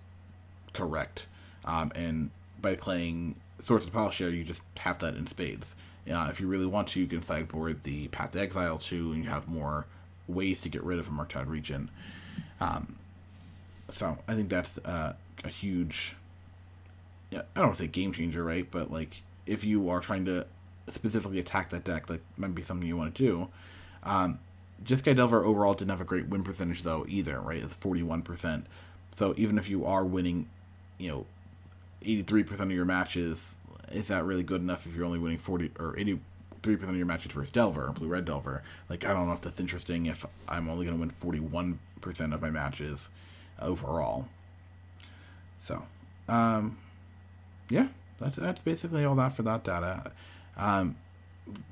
correct. Um, and by playing Swords of Plowshare, you just have that in spades. Uh, if you really want to, you can sideboard the Path to Exile too, and you have more ways to get rid of a Murktide Regent. Um, so I think that's uh, a huge, yeah, I don't want to say game changer, right? But like if you are trying to specifically attack that deck, that might be something you want to do. Um, Jeskai Delver overall didn't have a great win percentage though either, right? It's forty one percent. So even if you are winning, you know, eighty three percent of your matches, is that really good enough if you're only winning forty or eighty three percent of your matches versus Delver, blue red Delver? Like I don't know if that's interesting if I'm only gonna win forty one percent of my matches overall. So, um, yeah, that's that's basically all that for that data. Um,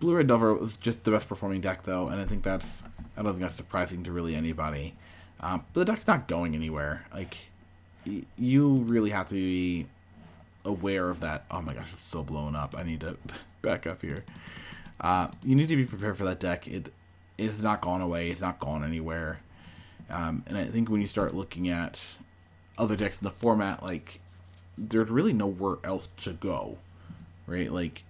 Blue Red Delver was just the best performing deck though, and I think that's I don't think that's surprising to really anybody. Um, but the deck's not going anywhere. Like y- you really have to be aware of that. Oh my gosh, it's still blowing up. I need to back up here. Uh, you need to be prepared for that deck. It it has not gone away. It's not gone anywhere. Um, and I think when you start looking at other decks in the format, like there's really nowhere else to go, right? Like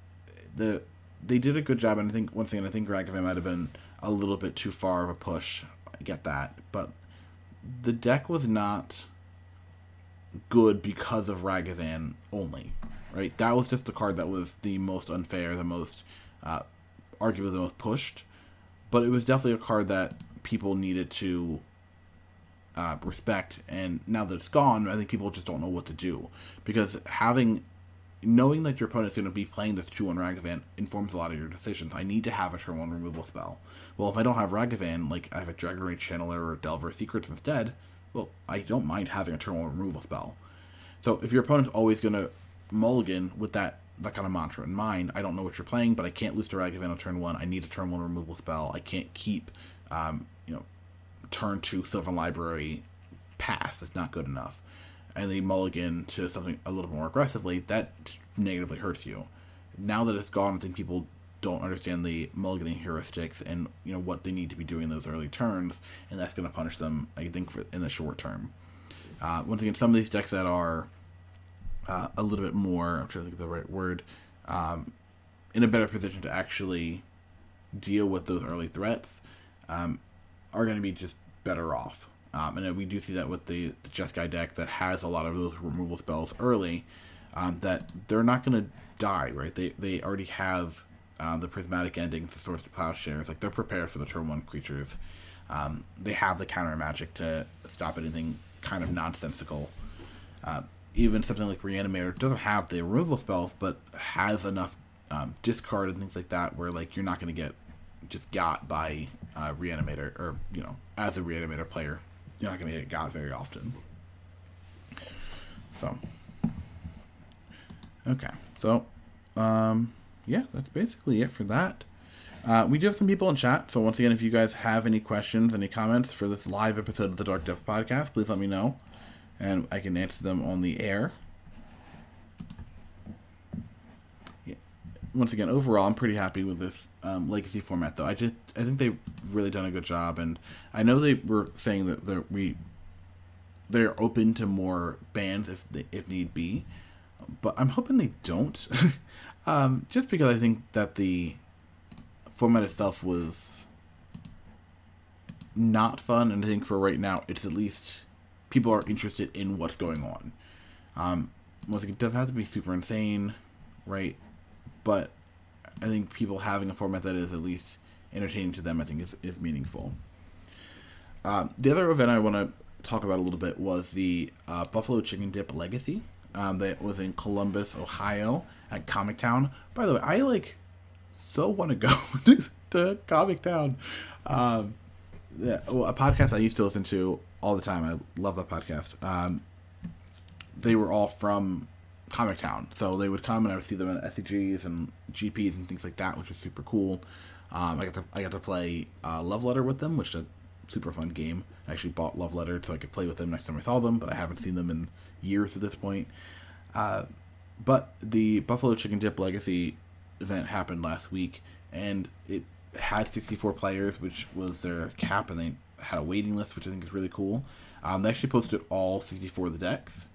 the they did a good job, and I think once again, I think Ragavan might have been a little bit too far of a push. I get that, but the deck was not good because of Ragavan only, right? That was just the card that was the most unfair, the most uh, arguably the most pushed, but it was definitely a card that people needed to uh, respect. And now that it's gone, I think people just don't know what to do because having knowing that your opponent's going to be playing this 2 1 Ragavan informs a lot of your decisions. I need to have a turn 1 removal spell. Well, if I don't have Ragavan, like I have a Dragon Rage Channeler or Delver Secrets instead, well, I don't mind having a turn one removal spell. So if your opponent's always going to mulligan with that that kind of mantra in mind, I don't know what you're playing, but I can't lose to Ragavan on turn one. I need a turn one removal spell. I can't keep, um, you know, turn two Sylvan Library path. It's not good enough. And they mulligan to something a little more aggressively. That negatively hurts you. Now that it's gone, I think people don't understand the mulliganing heuristics and you know what they need to be doing those early turns, and that's going to punish them. I think for, in the short term. Uh, once again, some of these decks that are uh, a little bit more, I'm trying to think of the right word, um, in a better position to actually deal with those early threats, um, are going to be just better off. Um, and we do see that with the, the Jeskai deck that has a lot of those removal spells early, um, that they're not going to die, right? They, they already have uh, the prismatic endings, the Swords to Plowshares. Like, they're prepared for the turn one creatures. Um, they have the counter magic to stop anything kind of nonsensical. Uh, even something like Reanimator doesn't have the removal spells, but has enough um, discard and things like that where like you're not going to get just got by uh, Reanimator or you know as a Reanimator player, you're not going to get got very often. So okay, so um, yeah, that's basically it for that. Uh, we do have some people in chat, so once again, if you guys have any questions, any comments for this live episode of the Dark Depths Podcast, please let me know, and I can answer them on the air. Once again, overall, I'm pretty happy with this um, legacy format, though. I just I think they've really done a good job, and I know they were saying that they we they're open to more bans if they, if need be, but I'm hoping they don't, um, just because I think that the format itself was not fun, and I think for right now, it's at least people are interested in what's going on. Um, it doesn't have to be super insane, right? But I think people having a format that is at least entertaining to them, I think, is, is meaningful. Um, the other event I want to talk about a little bit was the uh, Buffalo Chicken Dip Legacy um, that was in Columbus, Ohio, at Comic Town. By the way, I like so want to go to Comic Town. Um, a podcast I used to listen to all the time. I love that podcast. Um, they were all from Comic Town, so they would come and I would see them at SCGs and GPs and things like that, which was super cool. Um, I got to I got to play uh, Love Letter with them, which is a super fun game. I actually bought Love Letter so I could play with them next time I saw them, but I haven't seen them in years at this point. Uh, but the Buffalo Chicken Dip Legacy event happened last week, and it had 64 players, which was their cap, and they had a waiting list, which I think is really cool. Um, they actually posted all 64 of the decks,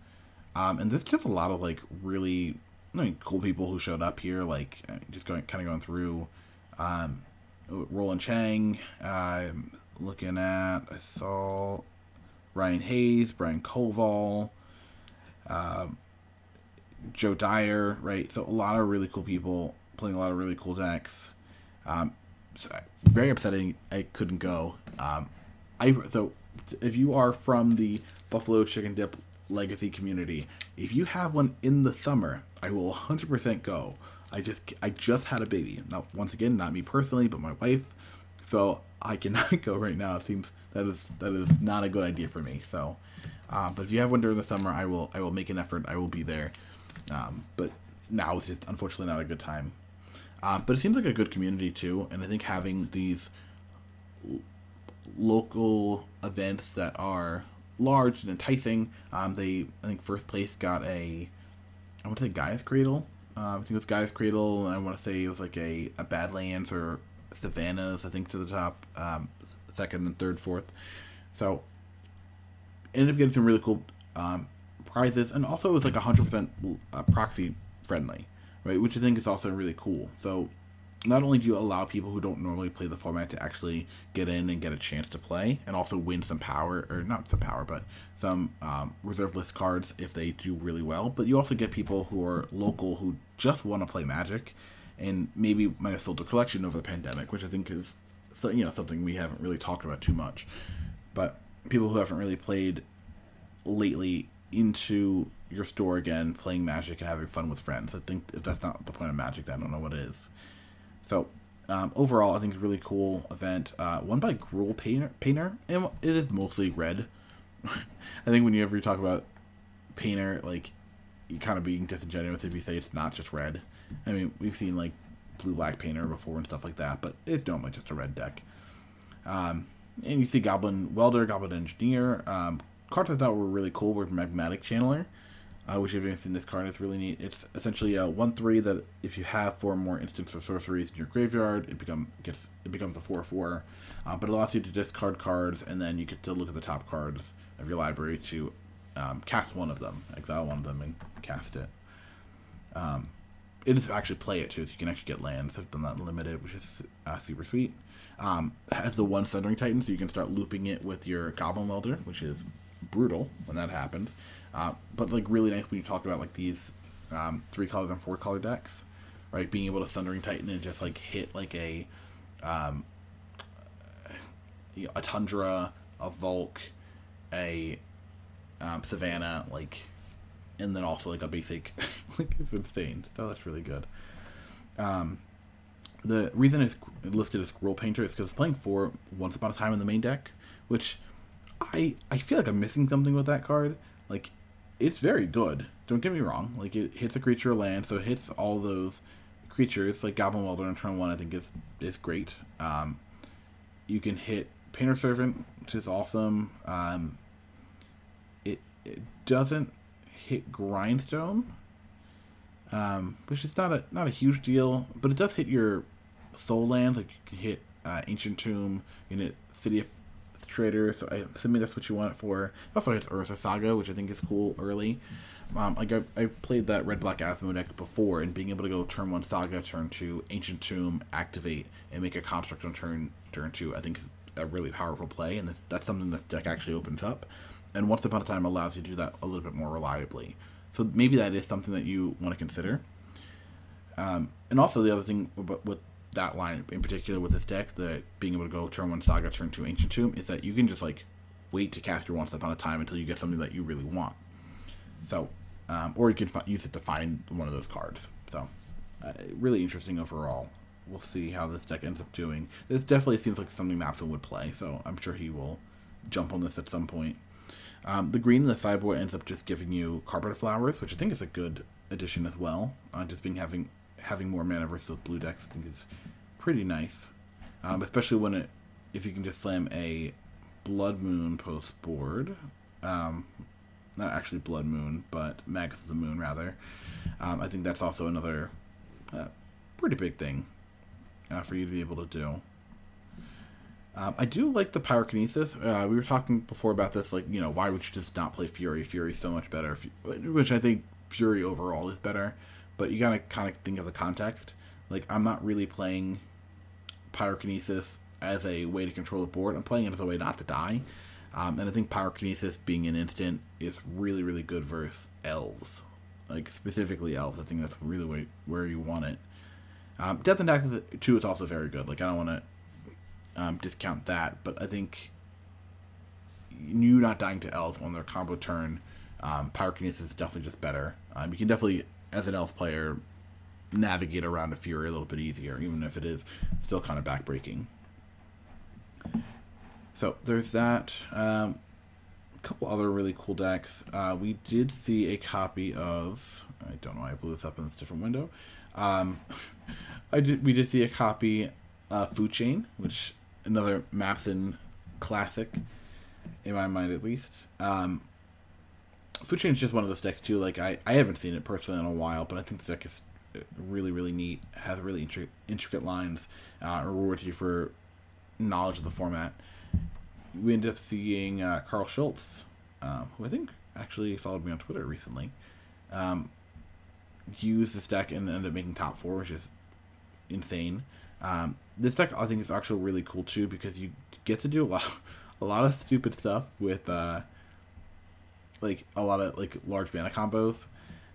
um, and there's just a lot of like really I mean, cool people who showed up here. Like uh, just going kind of going through um, Roland Chang. Uh, looking at I saw Ryan Hayes, Brian Koval. Um, Joe Dyer, right? So a lot of really cool people playing a lot of really cool decks. Um, so very upsetting I couldn't go. Um, I so if you are from the Buffalo Chicken Dip Legacy community, if you have one in the summer, I will 100% go. I just I just had a baby. Now once again, not me personally, but my wife. So I cannot go right now. It seems that is that is not a good idea for me. So, uh, but if you have one during the summer, I will I will make an effort. I will be there. Um, but now it's just unfortunately not a good time. Uh, but it seems like a good community too, and I think having these l- local events that are large and enticing. Um, they I think first place got a I want to say Gaea's Cradle. Uh, I think it was Gaea's Cradle, and I want to say it was like a, a Badlands or Savannahs. I think to the top, um, second and third, fourth. So ended up getting some really cool um, prizes, and also it was like hundred percent uh, proxy friendly, right? Which I think is also really cool. So not only do you allow people who don't normally play the format to actually get in and get a chance to play, and also win some power, or not some power, but some um, reserve list cards if they do really well. But you also get people who are local who just want to play Magic, and maybe might have sold their collection over the pandemic, which I think is you know something we haven't really talked about too much. But people who haven't really played lately into your store again, playing Magic and having fun with friends. I think if that's not the point of Magic, I don't know what is. So um, overall, I think it's a really cool event. Uh, won by Gruul Painter, Painter, and it is mostly red. I think whenever you talk about Painter, like you kind of being disingenuous if you say it's not just red. I mean, we've seen like blue black Painter before and stuff like that, but it's normally just a red deck. Um, and you see Goblin Welder, Goblin Engineer. Um, cards I thought were really cool were Magmatic Channeler, uh, which if seen this card, it's really neat. It's essentially a one three that if you have four more instants or sorceries in your graveyard, it become gets it becomes a four four, uh, but it allows you to discard cards and then you get to look at the top cards of your library to um, cast one of them, exile one of them, and cast it. Um, it is actually play it too, so you can actually get lands. I've done that limited, which is uh, super sweet. Um, has the one Sundering Titan, so you can start looping it with your Goblin Welder, which is brutal when that happens. Uh, but like really nice when you talk about like these um, three colors and four color decks, right? Being able to Sundering Titan and just like hit like a um, a Tundra, a Volk, a um, Savannah, like, and then also like a basic, like it's insane. So that's really good. Um, the reason it's listed as Gruul Painter is because it's playing for Once Upon a Time in the main deck, which I I feel like I'm missing something with that card. Like, it's very good. Don't get me wrong. Like, it hits a creature land, so it hits all those creatures. Like Goblin Welder in turn one, I think is is great. Um, you can hit Painter Servant, which is awesome. Um, it it doesn't hit Grindstone, um, which is not a not a huge deal, but it does hit your soul lands. Like you can hit uh, Ancient Tomb, you can hit City of Traitor. So I assuming that's what you want it for. Also hits Urza Saga, which I think is cool early. Um, like I, I played that red black Asmo deck before, and being able to go turn one Saga, turn two Ancient Tomb, activate, and make a construct on turn turn two, I think is a really powerful play, and that's something that deck actually opens up. And Once Upon a Time allows you to do that a little bit more reliably. So maybe that is something that you want to consider. Um, and also the other thing with that line in particular with this deck, the being able to go turn one Saga, turn two Ancient Tomb, is that you can just like wait to cast your Once Upon a Time until you get something that you really want. So, um, or you can fi- use it to find one of those cards. So, uh, really interesting overall. We'll see how this deck ends up doing. This definitely seems like something Mapson would play, so I'm sure he will jump on this at some point. Um, the green in the sideboard ends up just giving you carpet flowers, which I think is a good addition as well. Uh, just being having having more mana versus blue decks, I think is pretty nice. Um, especially when it if you can just slam a blood moon post board. Um, not actually blood moon, but Magus of the Moon rather. Um, I think that's also another uh, pretty big thing uh, for you to be able to do. Um, I do like the pyrokinesis. Uh, we were talking before about this, like you know, why would you just not play Fury? Fury's so much better, which I think Fury overall is better. But you gotta kind of think of the context. Like I'm not really playing pyrokinesis as a way to control the board. I'm playing it as a way not to die. Um, and I think pyrokinesis being an instant is really really good versus elves, like specifically elves. I think that's really where, where you want it. Um, Death and Taxes 2 is also very good. Like I don't want to um, discount that, but I think you not dying to elves on their combo turn, um, Pyrokinesis is definitely just better. Um, you can definitely, as an elf player, navigate around a Fury a little bit easier, even if it is still kind of backbreaking. So there's that. Um, a couple other really cool decks. Uh, we did see a copy of. I don't know why I blew this up in this different window. Um, I did. We did see a copy, uh, Food Chain, which another Mapson classic, in my mind at least. Um, Food Chain is just one of those decks too. Like I, I haven't seen it personally in a while, but I think the deck is really, really neat. Has really intricate, lines. Uh, rewards you for knowledge of the format. We ended up seeing uh, Carl Schultz, um, who I think actually followed me on Twitter recently. Um, use this deck and ended up making top four, which is insane. Um, this deck I think is actually really cool too because you get to do a lot, a lot of stupid stuff with uh, like a lot of like large mana combos.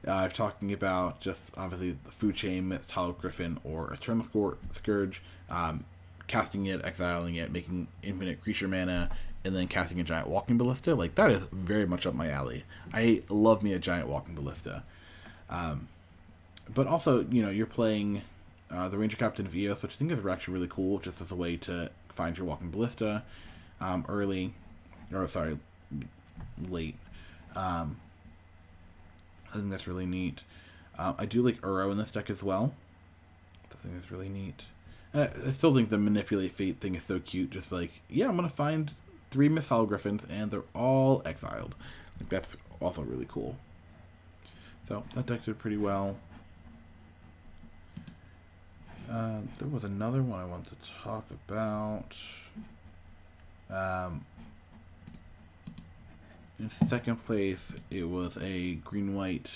Uh, I'm talking about just obviously the food chain, Tallow Griffin, or Eternal Scourge, um, casting it, exiling it, making infinite creature mana, and then casting a giant walking ballista. Like that is very much up my alley. I love me a giant walking ballista. Um, but also, you know, you're playing uh, the Ranger Captain of Eos, which I think is actually really cool, just as a way to find your walking ballista um, early, or sorry, late. Um, I think that's really neat. Uh, I do like Uro in this deck as well. I think that's really neat. I, I still think the manipulate fate thing is so cute. Just like, yeah, I'm gonna find three Miss Griffins, and they're all exiled. Like that's also really cool. So that deck did pretty well. Uh, there was another one I wanted to talk about. Um, in second place, it was a green white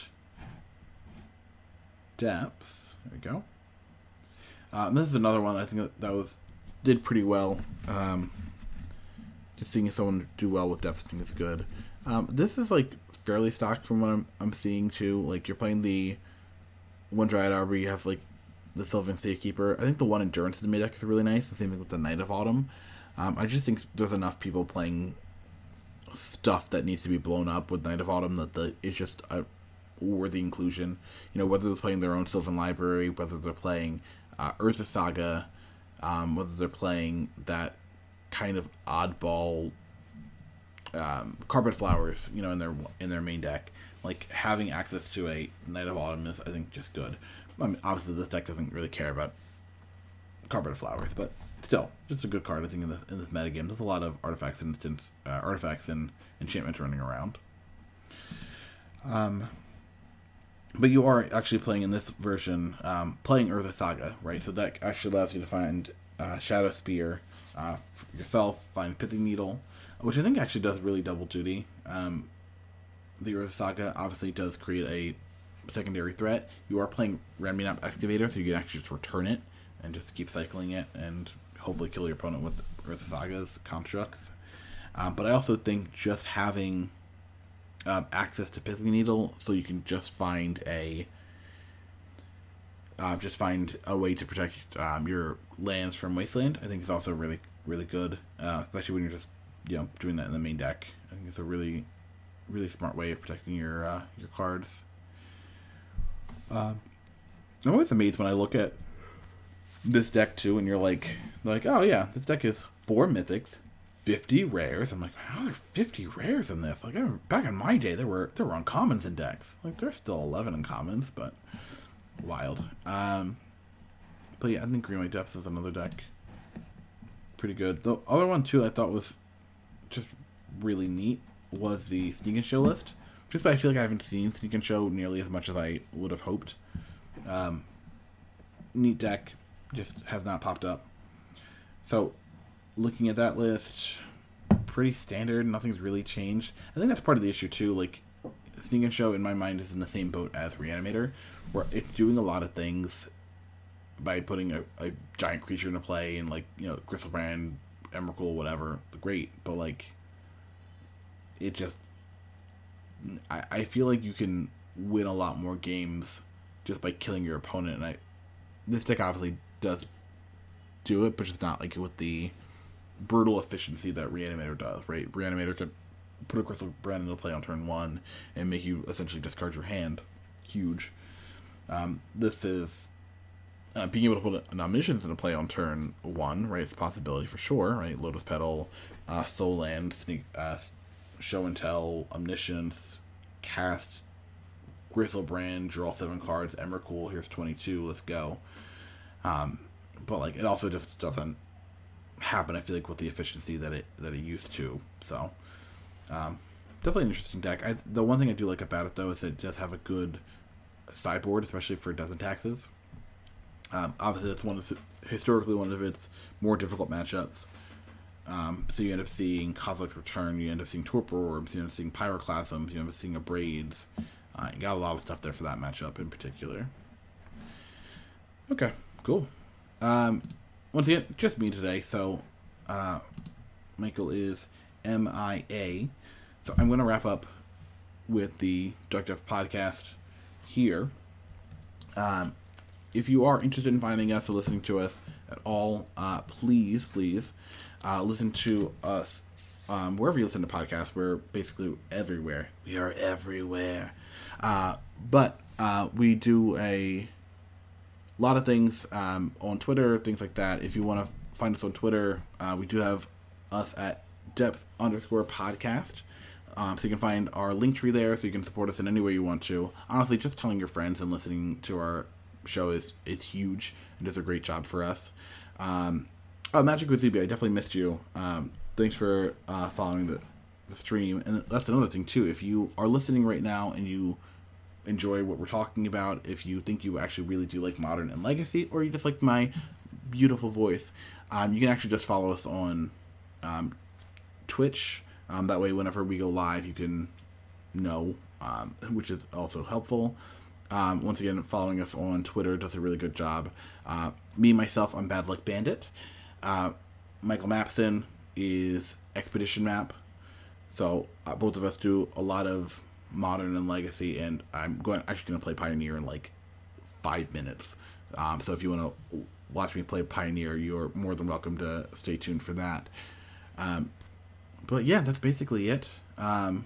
depth. There we go. Um, this is another one I think that, was did pretty well. Um, just seeing someone do well with depth, I think is good. Um, this is like fairly stocked from what I'm, I'm seeing too. Like you're playing the one Dryad Arbor, you have like the Sylvan Keeper. I think the one Endurance in the mid deck is really nice. The same thing with the Knight of Autumn. Um, I just think there's enough people playing stuff that needs to be blown up with Knight of Autumn that the it's just a worthy inclusion. You know, whether they're playing their own Sylvan Library, whether they're playing uh, Urza Saga, um, whether they're playing that kind of oddball um, carpet flowers, you know, in their in their main deck. Like having access to a Knight of Autumn is, I think, just good. I mean, obviously this deck doesn't really care about carpet flowers, but still, just a good card. I think in this in this there's a lot of artifacts and instance uh, artifacts and enchantments running around. Um, but you are actually playing in this version, um, playing Urza Saga, right? So that actually allows you to find uh, Shadowspear uh, yourself, find Pithing Needle, which I think actually does really double duty. Um, the Urza Saga obviously does create a secondary threat. You are playing Ramunap Excavator, so you can actually just return it and just keep cycling it and hopefully kill your opponent with Urza Saga's constructs. Um, but I also think just having um, access to Pithing Needle, so you can just find a uh, just find a way to protect um, your lands from Wasteland. I think is also really really good, uh, especially when you're just you know doing that in the main deck. I think it's a really really smart way of protecting your uh, your cards. Um, I'm always amazed when I look at this deck too, and you're like, like, oh yeah, this deck is four mythics, 50 rares. I'm like, how are 50 rares in this? Like, I back in my day, there were there were uncommons in decks. Like, there's still 11 uncommons, but wild. Um, but yeah, I think Green White Depths is another deck. Pretty good. The other one too, I thought was just really neat was the Sneak and Show list. Just I feel like I haven't seen Sneak and Show nearly as much as I would have hoped. Um, neat deck, just has not popped up. So looking at that list, pretty standard. Nothing's really changed. I think that's part of the issue too. Like, Sneak and Show in my mind is in the same boat as Reanimator, where it's doing a lot of things by putting a, a giant creature into play and like you know Griselbrand, Emrakul, whatever. Great, but like, it just. I, I feel like you can win a lot more games just by killing your opponent, and I this deck obviously does do it, but just not like with the brutal efficiency that Reanimator does, right? Reanimator could put a Crystal Griselbrand into play on turn one and make you essentially discard your hand. Huge. Um, this is uh, being able to put an omniscience into play on turn one, right? It's a possibility for sure, right? Lotus Petal, uh, Soul Land, Sneak, uh, Show and Tell, Omniscience, cast Griselbrand, draw seven cards, Emrakul, here's 22, let's go. Um, but like it also just doesn't happen. I feel like with the efficiency that it that it used to. So um, definitely an interesting deck. I, the one thing I do like about it though is it does have a good sideboard, especially for and taxes. Um, obviously, it's one of historically one of its more difficult matchups. Um, so you end up seeing Kozilek's Return, you end up seeing Torpor Orbs, you end up seeing Pyroclasms, you end up seeing Abrades. Uh, you got a lot of stuff there for that matchup in particular. Okay, cool. Um, once again, just me today. So, uh, Michael is MIA. So I'm going to wrap up with the Dark Depths podcast here. Um, if you are interested in finding us or listening to us at all, uh, please, please uh, listen to us um, wherever you listen to podcasts. We're basically everywhere. We are everywhere. Uh, but uh, we do a a lot of things um, on Twitter, things like that. If you want to find us on Twitter, uh, we do have us at depth underscore podcast. Um, so you can find our link tree there, so you can support us in any way you want to. Honestly, just telling your friends and listening to our show is is huge and does a great job for us. Um, oh, Magic with ZB, I definitely missed you. Um, thanks for uh, following the, the stream. And that's another thing too. If you are listening right now and you enjoy what we're talking about, if you think you actually really do like modern and legacy, or you just like my beautiful voice, um, you can actually just follow us on um, Twitch. Um, that way, whenever we go live, you can know, um, which is also helpful. Um, once again, following us on Twitter does a really good job. Uh, me, myself, I'm Bad Luck Bandit. Uh, Michael Mapson is Expedition Map. So uh, both of us do a lot of modern and legacy, and I'm going actually going to play Pioneer in like five minutes. Um, so if you want to watch me play Pioneer, you're more than welcome to stay tuned for that. Um, but yeah, that's basically it. Um,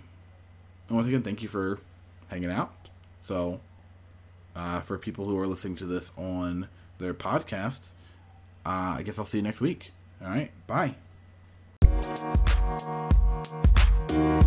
and once again, thank you for hanging out. So uh, for people who are listening to this on their podcast, uh, I guess I'll see you next week. All right, bye. You.